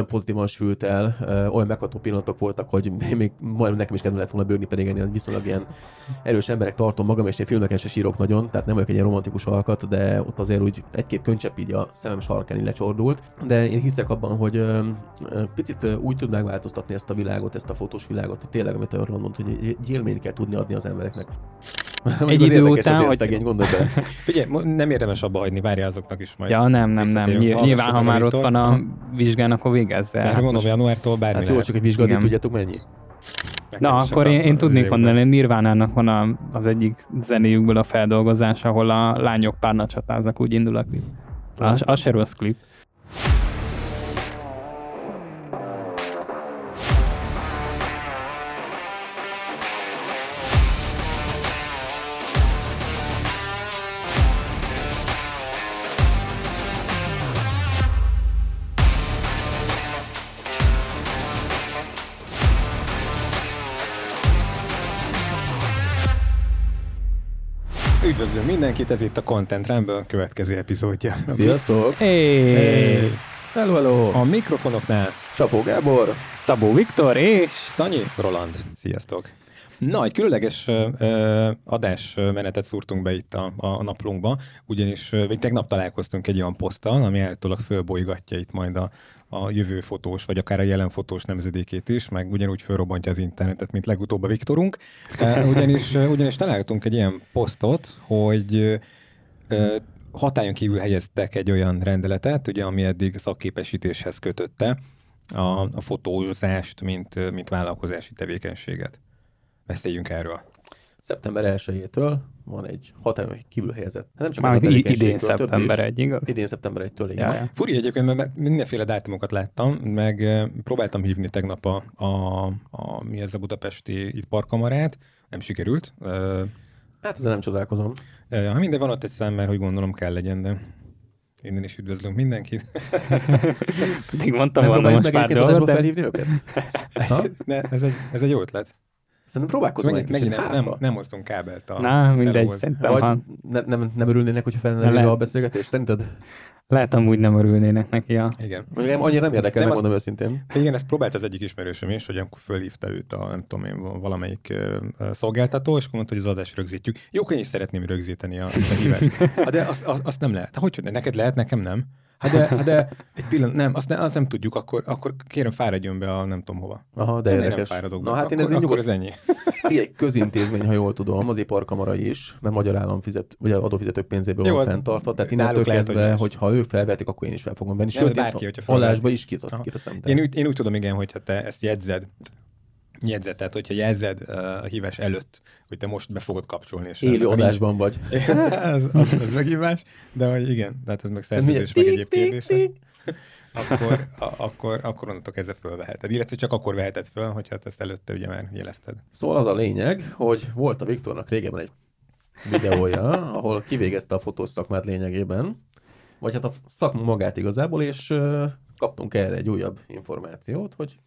nagyon pozitívan sült el, olyan megható pillanatok voltak, hogy még majdnem nekem is kedve lett volna bőgni, pedig én viszonylag ilyen erős emberek tartom magam, és én filmeken se sírok nagyon, tehát nem vagyok egy ilyen romantikus alkat, de ott azért úgy egy-két könycsepp így a szemem sarkán lecsordult. De én hiszek abban, hogy picit úgy tud megváltoztatni ezt a világot, ezt a fotós világot, hogy tényleg, amit arról mond, hogy egy élményt kell tudni adni az embereknek. Egy idő után, hogy... Szegény, gondolj be. Figyelj, nem érdemes abba hagyni, várja azoknak is majd. Ja, nem, nem, nem. Nyilván, ha már ott van a vizsgán, akkor végezze. Hát mondom, januártól bármi Hát jó, csak egy vizsgadíj, tudjátok mennyi? Na, akkor én, én tudnék mondani, Nirvánának van a, az egyik zenéjükből a feldolgozás, ahol a lányok párna csatáznak, úgy indul a klip. Az, az se rossz klip. Mindenkit, ez itt a Content Rumble következő epizódja. Sziasztok! Hey. hey. Hello, hello! A mikrofonoknál Csapó Gábor, Szabó Viktor és Szanyi Roland. Sziasztok! Na, egy különleges uh, adásmenetet szúrtunk be itt a, a naplunkba, ugyanis még tegnap találkoztunk egy olyan poszttal, ami általában fölbolygatja itt majd a, a jövő fotós, vagy akár a jelen fotós nemzedékét is, meg ugyanúgy fölrobbantja az internetet, mint legutóbb a Viktorunk. Uh, ugyanis, uh, ugyanis találtunk egy ilyen posztot, hogy uh, hatályon kívül helyeztek egy olyan rendeletet, ugye, ami eddig szakképesítéshez kötötte a, a fotózást, mint, mint vállalkozási tevékenységet. Beszéljünk erről. Szeptember 1-től van egy hatályon kívül helyezett. Hát nem csak Már az a idén szeptember 1, igaz? Idén szeptember 1-től, igen. Ja. Furi egyébként, mert mindenféle dátumokat láttam, meg próbáltam hívni tegnap a, a, a mi ez a budapesti itt parkamarát, nem sikerült. Hát ezzel nem csodálkozom. Ja, minden van ott egy szám, mert hogy gondolom kell legyen, de Innen is üdvözlünk mindenkit. Pedig mondtam volna most pár dolgot, de... felhívni őket? ne, ez, egy, ez egy jó ötlet. Szerintem próbálkozom megint, megint nem, nem, nem hoztunk kábelt a Na, mindegy, szerintem. Vagy ne, nem, nem örülnének, hogyha felnőne a beszélgetés, szerinted? Lehet amúgy nem örülnének neki, ja. Igen. Mondjuk annyira nem érdekel, nem megmondom az... őszintén. Igen, ezt próbált az egyik ismerősöm is, hogy amikor fölhívta őt a, nem tudom én, valamelyik uh, szolgáltató, és akkor mondta, hogy az adást rögzítjük. Jó, én is szeretném rögzíteni a, a hívást. Hát de azt, azt, azt nem lehet. Hát hogy, neked lehet, nekem nem. Hát de, hát de egy pillanat, nem, azt, ne, azt nem tudjuk, akkor, akkor kérem fáradjon be a nem tudom hova. Aha, de én érdekes. nem fáradok be. Na, hát akkor, én ez akkor ez ennyi. egy közintézmény, ha jól tudom, az iparkamara is, mert magyar állam fizet, vagy adófizetők pénzéből Jó, van fenntartva, tehát innentől kezdve, hogy ha ők felvetik, akkor én is fel fogom venni. Sőt, bárki, én alásba is kitaszem. Én úgy, én úgy tudom, igen, hogy ha te ezt jegyzed, jegyzetet, hogyha jelzed a hívás előtt, hogy te most be fogod kapcsolni. És Élő adásban vagy. ez, az, az meghívás, de hogy igen, tehát ez meg szerződés, meg egyéb kérdés. akkor, akkor, akkor onnantól kezdve fölveheted. Illetve csak akkor veheted föl, hogyha ezt előtte ugye már jelezted. Szóval az a lényeg, hogy volt a Viktornak régebben egy videója, ahol kivégezte a fotós szakmát lényegében, vagy hát a szakma magát igazából, és kaptunk erre egy újabb információt, hogy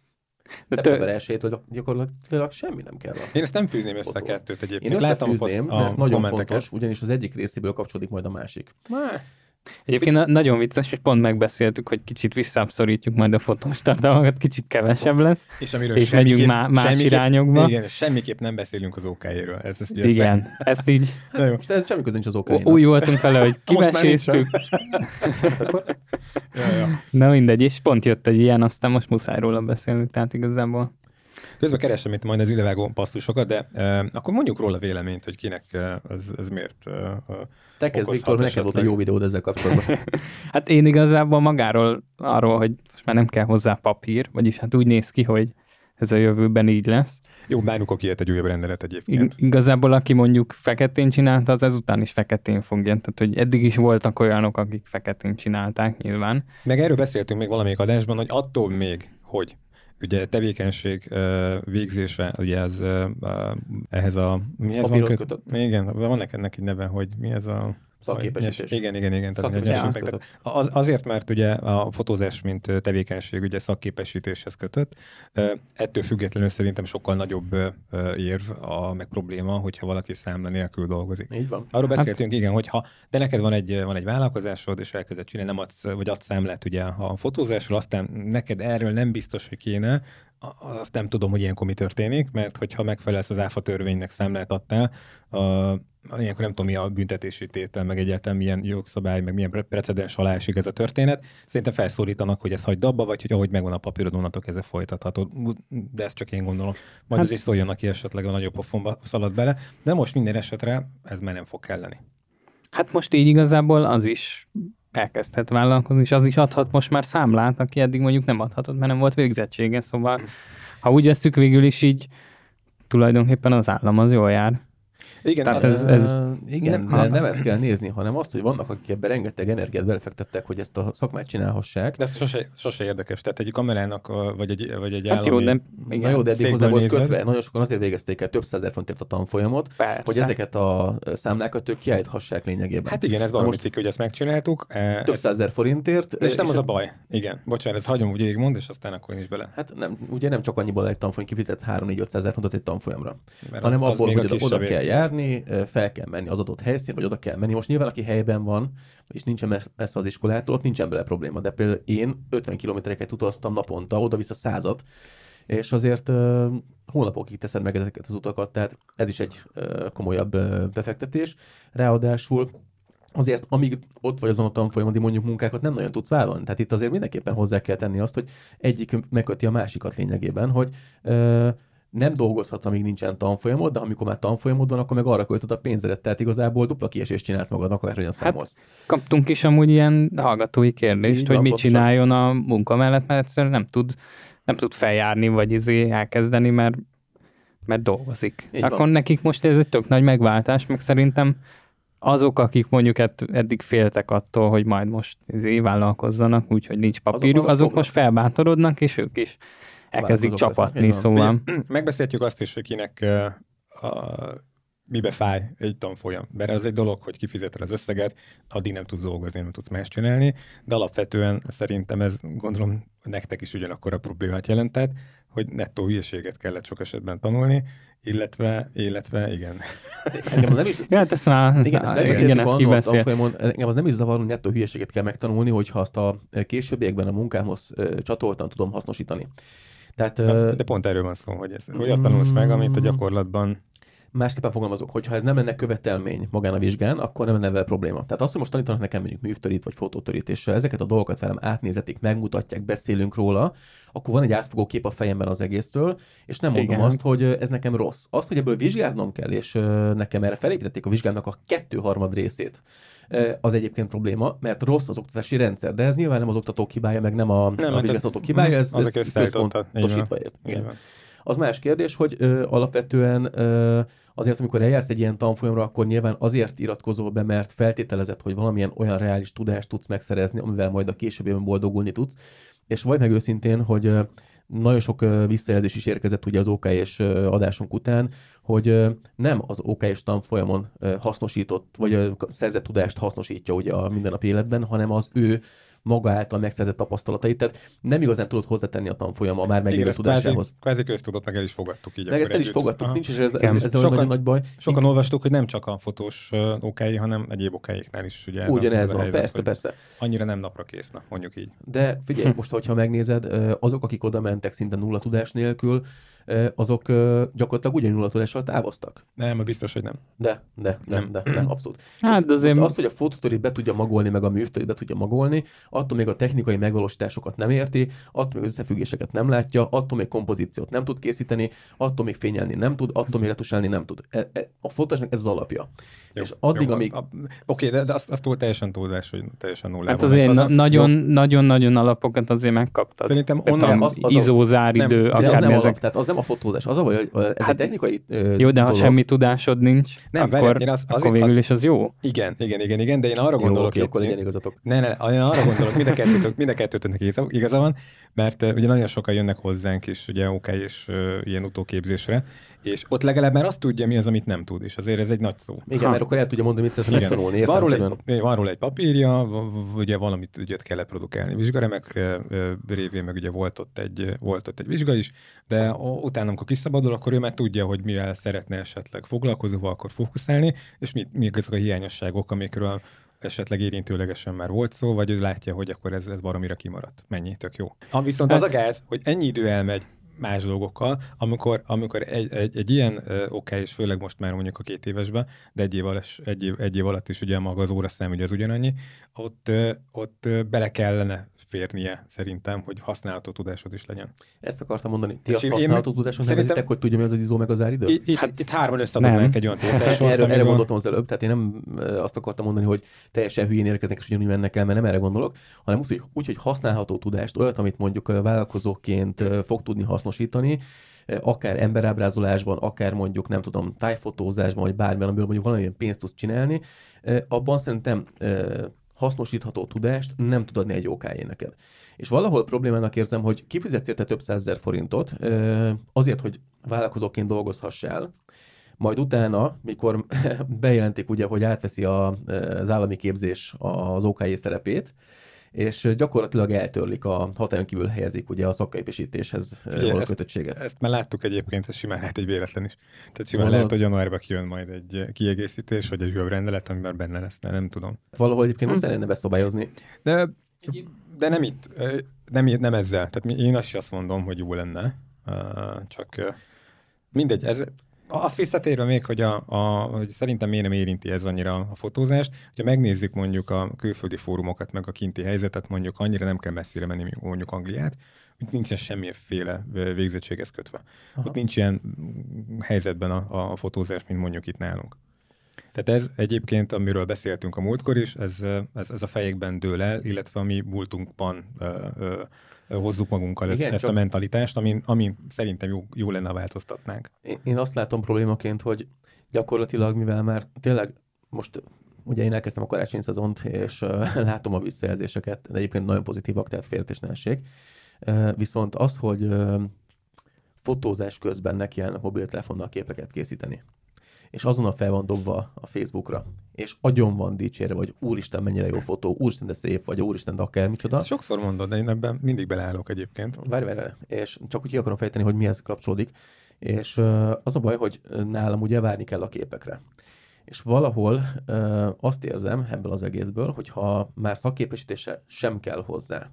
de Szeptember 1 hogy gyakorlatilag semmi nem kell. Én ezt nem fűzném össze a kettőt egyébként. Én összefűzném, a, mert nagyon fontos, ugyanis az egyik részéből kapcsolódik majd a másik. Egyébként na- nagyon vicces, hogy pont megbeszéltük, hogy kicsit visszábszorítjuk majd a fotós tartalmakat, kicsit kevesebb lesz, és, amiről és megyünk má- más irányokba. Igen, semmiképp nem beszélünk az okájéről. Ez, ez, ez igen, ezt így... Na jó. Most ez semmi köze nincs az okájénak. Úgy voltunk vele, hogy kiveséztük. hát ja, ja. Na mindegy, és pont jött egy ilyen, aztán most muszáj róla beszélni, tehát igazából. Közben keresem itt majd az idevágó passzusokat, de uh, akkor mondjuk róla véleményt, hogy kinek ez, ez miért uh, Te kezd, Viktor, neked volt a jó videód ezzel kapcsolatban. hát én igazából magáról arról, hogy most már nem kell hozzá papír, vagyis hát úgy néz ki, hogy ez a jövőben így lesz. Jó, bármikor kijött egy újabb rendelet egyébként. Igazából aki mondjuk feketén csinálta, az ezután is feketén fogja. Tehát, hogy eddig is voltak olyanok, akik feketén csinálták nyilván. Meg erről beszéltünk még valamelyik adásban, hogy attól még, hogy ugye tevékenység végzése, ugye ez ehhez a... Mihez van köt... Igen, van ennek egy neve, hogy mi ez a Szakképesítés. Igen, igen, igen. Tehát az, azért, mert ugye a fotózás, mint tevékenység ugye szakképesítéshez kötött. Ettől függetlenül szerintem sokkal nagyobb érv a meg probléma, hogyha valaki számla nélkül dolgozik. Így van. Arról hát- beszéltünk, hát... igen, hogyha de neked van egy, van egy vállalkozásod, és elkezded csinálni, nem adsz, vagy adsz számlát ugye a fotózásról, aztán neked erről nem biztos, hogy kéne, azt nem tudom, hogy ilyenkor mi történik, mert hogyha megfelelsz az áfa törvénynek számlát adtál, ilyenkor nem tudom, mi a büntetési tétel, meg egyáltalán milyen jogszabály, meg milyen precedens alá esik ez a történet. Szerintem felszólítanak, hogy ezt hagyd abba, vagy hogy ahogy megvan a papírod, onnantól ezzel folytathatod. De ezt csak én gondolom. Majd hát... azért szóljon, aki esetleg a nagyobb pofonba szalad bele. De most minden esetre ez már nem fog kelleni. Hát most így igazából az is elkezdhet vállalkozni, és az is adhat most már számlát, aki eddig mondjuk nem adhatott, mert nem volt végzettsége, szóval ha úgy veszük végül is így, tulajdonképpen az állam az jól jár. Igen, Tehát ez, ez... Igen, nem, nem ezt kell nézni, hanem azt, hogy vannak, akik ebben rengeteg energiát belefektettek, hogy ezt a szakmát csinálhassák. De ez sose, sose érdekes. Tehát egy kamerának, vagy egy, vagy egy hát állami... Jó, de, igen. Na jó, de eddig hozzá volt kötve. Nagyon sokan azért végezték el több százer fontért a tanfolyamot, Persze. hogy ezeket a számlákat ők kiállíthassák lényegében. Hát igen, ez valami most cikk, hogy ezt megcsináltuk. E, több százer forintért. És, és nem az a baj. Igen. Bocsánat, ez hagyom, úgy mond, és aztán akkor is bele. Hát nem, ugye nem csak annyiból egy tanfolyam kifizetsz 3-4-500 fontot egy tanfolyamra, Mert hanem az, abból, hogy oda kell járni, fel kell menni az adott helyszín, vagy oda kell menni. Most nyilván, aki helyben van, és nincsen messze az iskolától, ott nincsen bele probléma. De például én 50 kilométereket utaztam naponta, oda-vissza százat, és azért hónapokig teszed meg ezeket az utakat, tehát ez is egy komolyabb befektetés. Ráadásul azért amíg ott vagy azon a tanfolyamon, mondjuk munkákat nem nagyon tudsz vállalni. Tehát itt azért mindenképpen hozzá kell tenni azt, hogy egyik megköti a másikat lényegében, hogy uh, nem dolgozhatsz, amíg nincsen tanfolyamod, de amikor már tanfolyamod van, akkor meg arra költöd a pénzedet, tehát igazából dupla kiesést csinálsz magadnak, akárhogyan hát, számolsz. Hát, kaptunk is amúgy ilyen hallgatói kérdést, Így hogy mit csináljon a munka mellett, mert egyszerűen nem tud, nem tud feljárni, vagy izé elkezdeni, mert, mert dolgozik. Így akkor van. nekik most ez egy tök nagy megváltás, meg szerintem azok, akik mondjuk eddig féltek attól, hogy majd most izé vállalkozzanak, úgyhogy nincs papírjuk, azok, azok most felbátorodnak, és ők is elkezdik csapatni, szóval. Megbeszéltük azt is, hogy kinek a, mibe fáj egy tanfolyam. Mert az egy dolog, hogy kifizeted az összeget, addig nem tudsz dolgozni, nem tudsz más csinálni, de alapvetően szerintem ez gondolom nektek is ugyanakkor a problémát jelentett, hogy nettó hülyeséget kellett sok esetben tanulni, illetve, illetve igen. Engem az nem is... ja, hát ezt már... Igen, ezt igen, igen ezt kibeszélt. Engem az nem is zavar, hogy nettó hülyeséget kell megtanulni, hogyha azt a későbbiekben a munkámhoz csatoltan tudom hasznosítani. Tehát, de, de pont erről van szó, hogy, ez, hogy mm, tanulsz meg, amit a gyakorlatban másképpen fogalmazok, hogy ha ez nem lenne követelmény magán a vizsgán, akkor nem lenne vele probléma. Tehát azt, hogy most tanítanak nekem mondjuk művtörít vagy fotótörítéssel, ezeket a dolgokat velem átnézetik, megmutatják, beszélünk róla, akkor van egy átfogó kép a fejemben az egésztől, és nem mondom Igen. azt, hogy ez nekem rossz. Azt, hogy ebből vizsgáznom kell, és nekem erre felépítették a vizsgának a kettő harmad részét, az egyébként probléma, mert rossz az oktatási rendszer, de ez nyilván nem az oktatók hibája, meg nem a, nem, a vizsgázatok hibája, ez, ez központosítva ért. Igen. Az más kérdés, hogy ö, alapvetően ö, azért, amikor eljársz egy ilyen tanfolyamra, akkor nyilván azért iratkozol be, mert feltételezett, hogy valamilyen olyan reális tudást tudsz megszerezni, amivel majd a későbbiben boldogulni tudsz. És vagy meg őszintén, hogy nagyon sok visszajelzés is érkezett ugye az OK és adásunk után, hogy nem az OK és tanfolyamon hasznosított, vagy szerzett tudást hasznosítja ugye a mindennapi életben, hanem az ő maga által megszerzett tapasztalatait, tehát nem igazán tudod hozzátenni a tanfolyam a már meglévő tudásához. Kvázi köztudott, meg el is fogadtuk így. Meg ezt el is fogadtuk, nincs is ez, ez, ez sokan, nagyon nagy baj. Sokan Ink... olvastuk, hogy nem csak a fotós okai, hanem egyéb okáiknál is. Ugye Ugyanez van, helyzet, persze, persze. Annyira nem napra kész, na, mondjuk így. De figyelj, most, hogyha megnézed, azok, akik oda mentek szinte nulla tudás nélkül, azok gyakorlatilag ugyanúgy tudással távoztak. Nem, biztos, hogy nem. De, de, nem, de, nem, abszolút. Hát, de azért... azt, hogy a fotótorit be tudja magolni, meg a művtörit be tudja magolni, attól még a technikai megvalósításokat nem érti, attól még összefüggéseket nem látja, attól még kompozíciót nem tud készíteni, attól még fényelni nem tud, attól még retusálni nem tud. E, e, a fotósnak ez az alapja. Jó, és addig, jó, amíg... Oké, de, de azt, azt túl teljesen túlzás, hogy teljesen nulla. Hát azért az nagyon, nagyon, nagyon alapokat azért megkaptad. Szerintem onnan... Az, az, izózáridő, akár az nem ezek... alap, tehát az nem a fotózás. Az a baj, hogy ez hát, egy technikai Jó, de ha dolog. semmi tudásod nincs, nem, akkor, várjál, én az, azért, akkor végül is az jó. Igen, igen, igen, igen, de én arra gondolok... Jó, oké, akkor legyen igazatok. Ne, ne, én arra gondolok, mind a kettőtök, mind a kettőtöknek igaza van, mert ugye nagyon sokan jönnek hozzánk is, ugye OK és uh, ilyen utóképzésre, és ott legalább már azt tudja, mi az, amit nem tud, és azért ez egy nagy szó. Igen, ha. mert akkor el tudja mondani, mit szeretne megtanulni. Van róla, egy, van róla egy papírja, ugye valamit ugye kellett produkálni. Vizsgaremek révén meg ugye volt ott, egy, volt ott egy vizsga is, de utána, amikor kiszabadul, akkor ő már tudja, hogy mivel szeretne esetleg foglalkozni, akkor fókuszálni, és mi, mi azok a hiányosságok, amikről esetleg érintőlegesen már volt szó, vagy ő látja, hogy akkor ez, ez baromira kimaradt. Mennyi, tök jó. Ha viszont az a gáz, hogy ennyi idő elmegy, más dolgokkal, amikor, amikor egy, egy, egy ilyen oké, és főleg most már mondjuk a két évesben, de egy év, alatt, egy év, egy év alatt is ugye maga az óraszám ugye az ugyanannyi, ott, ott bele kellene férnie szerintem, hogy használható tudásod is legyen. Ezt akartam mondani. Ti azt használható tudásod nevezitek, hogy tudja, mi az az izó meg az áridő? Itt, itt, hát, itt hárman összeadom egy olyan tételsort. erre, erre gondoltam az előbb, tehát én nem azt akartam mondani, hogy teljesen hülyén érkeznek, és ugyanúgy mennek el, mert nem erre gondolok, hanem úgy, hogy, úgy, hogy használható tudást, olyat, amit mondjuk vállalkozóként fog tudni hasznosítani, akár emberábrázolásban, akár mondjuk, nem tudom, tájfotózásban, vagy bármilyen, amiből mondjuk valamilyen pénzt tudsz csinálni, abban szerintem hasznosítható tudást nem tud adni egy OK neked. És valahol problémának érzem, hogy kifizetsz érte több százezer forintot azért, hogy vállalkozóként dolgozhassál, majd utána, mikor bejelentik ugye, hogy átveszi a, az állami képzés az OK szerepét, és gyakorlatilag eltörlik a hatályon kívül helyezik ugye a szakképesítéshez való kötöttséget. Ezt már láttuk egyébként, ez simán lehet egy véletlen is. Tehát simán Valahol... lehet, hogy januárban kijön majd egy kiegészítés, vagy egy újabb rendelet, amiben benne lesz, de nem tudom. Valahol egyébként hm. most lenne beszabályozni. De, de nem itt, nem, nem ezzel. Tehát én azt is azt mondom, hogy jó lenne, csak mindegy, ez, azt visszatérve még, hogy, a, a, hogy szerintem miért nem érinti ez annyira a fotózást, hogyha megnézzük mondjuk a külföldi fórumokat, meg a kinti helyzetet, mondjuk annyira nem kell messzire menni, mondjuk Angliát, hogy nincsen semmiféle végzettséghez kötve. Aha. Ott nincs ilyen helyzetben a, a fotózás, mint mondjuk itt nálunk. Tehát ez egyébként, amiről beszéltünk a múltkor is, ez, ez, ez a fejekben dől el, illetve a mi múltunkban ö, ö, hozzuk magunkkal Igen, ezt, ezt a mentalitást, amin, amin szerintem jó, jó lenne, ha változtatnánk. Én, azt látom problémaként, hogy gyakorlatilag, mivel már tényleg most ugye én elkezdtem a karácsony szezont, és uh, látom a visszajelzéseket, de egyébként nagyon pozitívak, tehát féltésnesség. Uh, viszont az, hogy uh, fotózás közben nekiállnak mobiltelefonnal képeket készíteni, és azonnal fel van dobva a Facebookra, és agyon van dicsérve, vagy úristen, mennyire jó fotó, úristen, de szép vagy, úristen, de akármicsoda. Ezt sokszor mondod, de én ebben mindig beleállok egyébként. Várj, várj, és csak úgy ki akarom fejteni, hogy mihez kapcsolódik. És az a baj, hogy nálam ugye várni kell a képekre. És valahol azt érzem ebből az egészből, hogy ha már szakképesítése sem kell hozzá,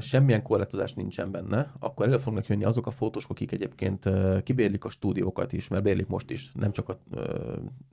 semmilyen korlátozás nincsen benne, akkor elő fognak jönni azok a fotósok, akik egyébként kibérlik a stúdiókat is, mert bérlik most is, nem csak a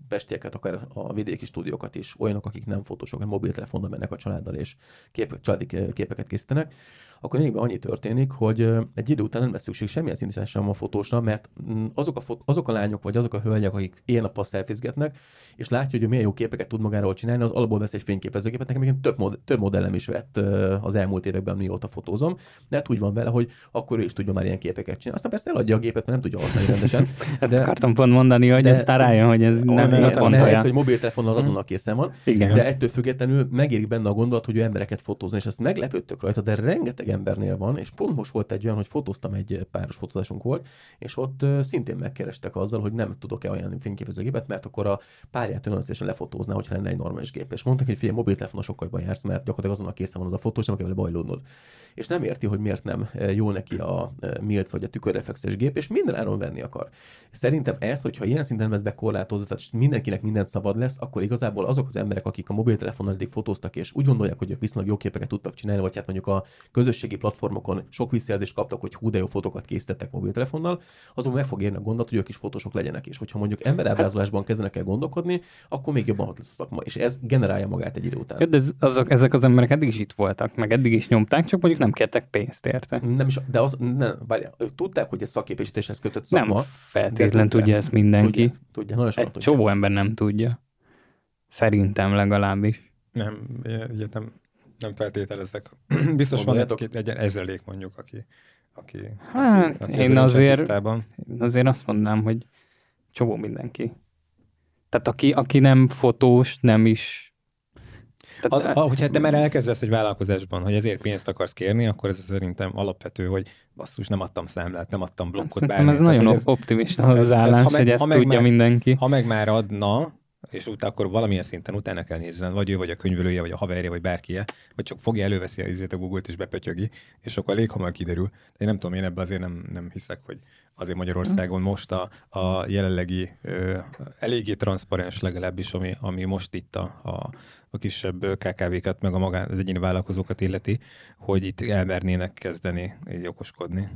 pestieket, akár a vidéki stúdiókat is, olyanok, akik nem fotósok, hanem mobiltelefonnal mennek a családdal és kép, családi képeket készítenek, akkor lényegben annyi történik, hogy egy idő után nem lesz szükség semmilyen szintén sem a fotósra, mert mm, azok a, fot- azok a lányok, vagy azok a hölgyek, akik ilyen nappal szelfizgetnek, és látja, hogy ő milyen jó képeket tud magáról csinálni, az alapból vesz egy fényképezőgépet. Nekem még több, mod- több modellem is vett az elmúlt években, mióta fotózom, de hát úgy van vele, hogy akkor ő is tudja már ilyen képeket csinálni. Aztán persze eladja a gépet, mert nem tudja használni rendesen. Ezt de, akartam pont mondani, hogy de, aztán rájön, hogy ez nem, nem pont olyan. Ezt, hogy mobiltelefonnal azonnal készen van, Igen. de ettől függetlenül megérik benne a gondolat, hogy ő embereket fotózni, és ezt meglepődtök rajta, de rengeteg embernél van, és pont most volt egy olyan, hogy fotóztam, egy páros fotózásunk volt, és ott szintén megkerestek azzal, hogy nem tudok-e olyan fényképezőgépet, mert akkor a párját olyan lefotózná, hogyha lenne egy normális gép. És mondták, hogy figyelj, mobiltelefonos sokkal jársz, mert gyakorlatilag azonnal készen van az a fotó, és nem kell vele bajlódnod. És nem érti, hogy miért nem jó neki a milc vagy a tükörreflexes gép, és minden áron venni akar. Szerintem ez, hogyha ilyen szinten lesz bekorlátozva, tehát mindenkinek minden szabad lesz, akkor igazából azok az emberek, akik a mobiltelefonnal eddig fotóztak, és úgy gondolják, hogy ők viszonylag jó képeket tudtak csinálni, vagy hát mondjuk a közösségi platformokon sok visszajelzést kaptak, hogy hú, de jó fotókat készítettek mobiltelefonnal, azon meg fog érni a gondot, hogy ők is fotósok legyenek. És hogyha mondjuk emberábrázolásban kezdenek el gondolkodni, akkor még jobban hat lesz a szakma. És ez generálja magát egy idő után. De ez, azok, ezek az emberek eddig is itt voltak, meg eddig is nyomták, csak mondjuk nem kértek pénzt érte. Nem is, de az, nem, várjál, ők tudták, hogy ez szakképesítéshez kötött szakma. Nem feltétlen tudja ezt mindenki. Tudja, tudja nagyon Egy tudja. csomó ember nem tudja. Szerintem legalábbis. Nem, egyetem nem feltételezek. Biztos van egy legyen ezrelék mondjuk, aki, aki, hát, aki, aki én azért, tisztában. azért azt mondanám, hogy csomó mindenki. Tehát aki, aki nem fotós, nem is Az, a, hogyha te már elkezdesz egy vállalkozásban, hogy ezért pénzt akarsz kérni, akkor ez szerintem alapvető, hogy basszus, nem adtam számlát, nem adtam blokkot. Szerintem ez nagyon ez, optimista hozzáállás, ez, ez, ha meg, hogy ezt ha tudja már, mindenki. Ha meg már adna, és utána akkor valamilyen szinten utána kell nézzen, vagy ő, vagy a könyvelője, vagy a haverja, vagy bárki, vagy csak fogja, előveszi a, a Google-t és bepötyögi, és akkor elég hamar kiderül. De én nem tudom, én ebben azért nem, nem hiszek, hogy azért Magyarországon most a, a jelenlegi ö, eléggé transzparens legalábbis, ami, ami most itt a, a, a kisebb KKV-kat, meg a magán, az egyéni vállalkozókat illeti, hogy itt elmernének kezdeni így okoskodni.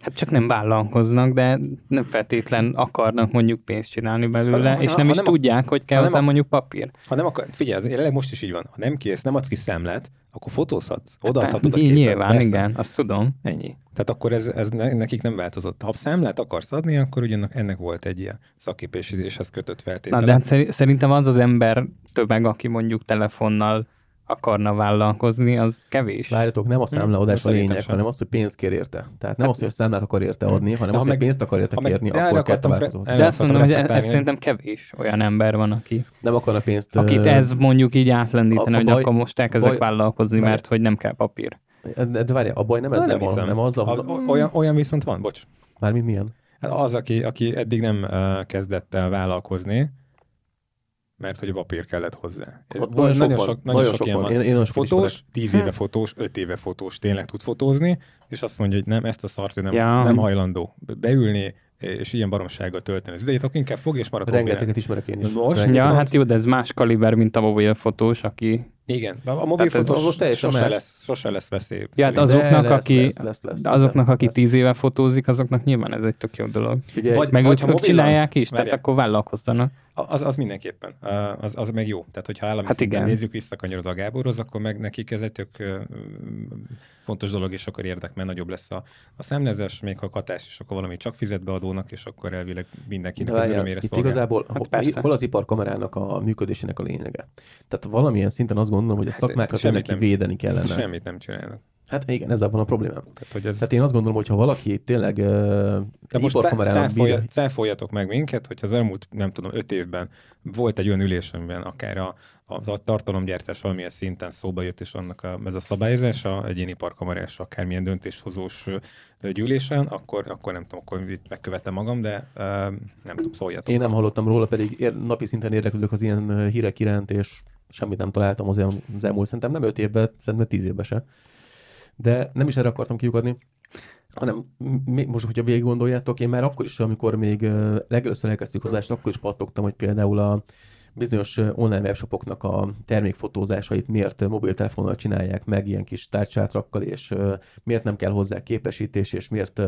Hát csak nem vállalkoznak, de nem feltétlen akarnak mondjuk pénzt csinálni belőle, ha, és nem ha is nem tudják, hogy kell hozzá mondjuk papír. Ha nem akar, figyelj, jelenleg most is így van. Ha nem kész, nem adsz ki szemlet, akkor fotózhatsz, odaadhatod hát, a képet. Nyilván, persze. igen, azt tudom. Ennyi. Tehát akkor ez, ez nekik nem változott. Ha szemlet akarsz adni, akkor ugyanak ennek volt egy ilyen szakképesítéshez kötött feltétele. Na, de hát szerintem az az ember tömeg, aki mondjuk telefonnal akarna vállalkozni, az kevés. Várjatok, nem a számlaadás a lényeg, hanem az, hogy pénzt kér érte. Tehát nem hát, az, hogy a számlát akar érte adni, hanem az, hogy pénzt akar érte kérni, akkor kell találkozni. De azt mondom, hogy ez szerintem kevés olyan ember van, aki nem akarna pénzt. Akit ez mondjuk így átlendítene, hogy akkor most elkezdek vállalkozni, mert hogy nem kell papír. De, de várj, a baj nem ezzel van, hanem azzal, hogy... Olyan, olyan viszont van, bocs. Mármint milyen? Hát az, aki, aki eddig nem uh, kezdett el vállalkozni, mert hogy a papír kellett hozzá. Ott nagyon, nagyon sok, sok, nagyon, sok, sok ilyen van. Én, én nagyon fotós, tíz éve fotós, öt éve fotós tényleg tud fotózni, és azt mondja, hogy nem, ezt a szart ő nem, ja. nem hajlandó beülni, és ilyen baromsággal tölteni az idejét, akkor inkább fog és marad. Rengeteget ismerek én is. Most, ja, hát jó, de ez más kaliber, mint a mobilfotós, aki... Igen, a mobilfotós most teljesen sose lesz, sose lesz veszély. Ja, hát azoknak, lesz, aki, lesz, lesz, lesz, azoknak, aki lesz. tíz éve fotózik, azoknak nyilván ez egy tök jó dolog. Figyelj, vagy, meg vagy, ők, ők csinálják is, tehát akkor vállalkozzanak. Az, az mindenképpen. Az, az meg jó. Tehát, hogyha állami hát igen. nézzük, visszakanyarod a Gáborhoz, akkor meg nekik ez egy tök fontos dolog, és akkor érdek, mert nagyobb lesz a, a szemlezes, még ha a katás is, akkor valami csak fizetbeadónak, és akkor elvileg mindenkinek az örömére Itt igazából hát hol, hol az iparkamerának a működésének a lényege? Tehát valamilyen szinten azt gondolom, hogy a hát szakmákat hát, ennek védeni kellene. Semmit nem csinálnak. Hát igen, ezzel van a problémám. Tehát, hogy ez... Tehát én azt gondolom, hogy ha valaki tényleg uh, De most cáfolja, cáfoljatok meg minket, hogy az elmúlt, nem tudom, öt évben volt egy olyan ülés, amiben akár a, a, a tartalomgyártás valamilyen szinten szóba jött, és annak a, ez a szabályozása, egyéni parkamerás, akármilyen döntéshozós gyűlésen, akkor, akkor nem tudom, akkor itt megkövetem magam, de uh, nem tudom, szóljatok. Én nem hallottam róla, pedig ér, napi szinten érdeklődök az ilyen hírek iránt, és semmit nem találtam az, az elmúlt, szerintem nem öt évben, szerintem tíz évben se. De nem is erre akartam kiukadni, hanem most, hogyha végig gondoljátok, én már akkor is, amikor még legelőször elkezdtük az adást, akkor is pattogtam, hogy például a bizonyos online webshopoknak a termékfotózásait miért mobiltelefonnal csinálják meg ilyen kis tárcsátrakkal, és miért nem kell hozzá képesítés, és miért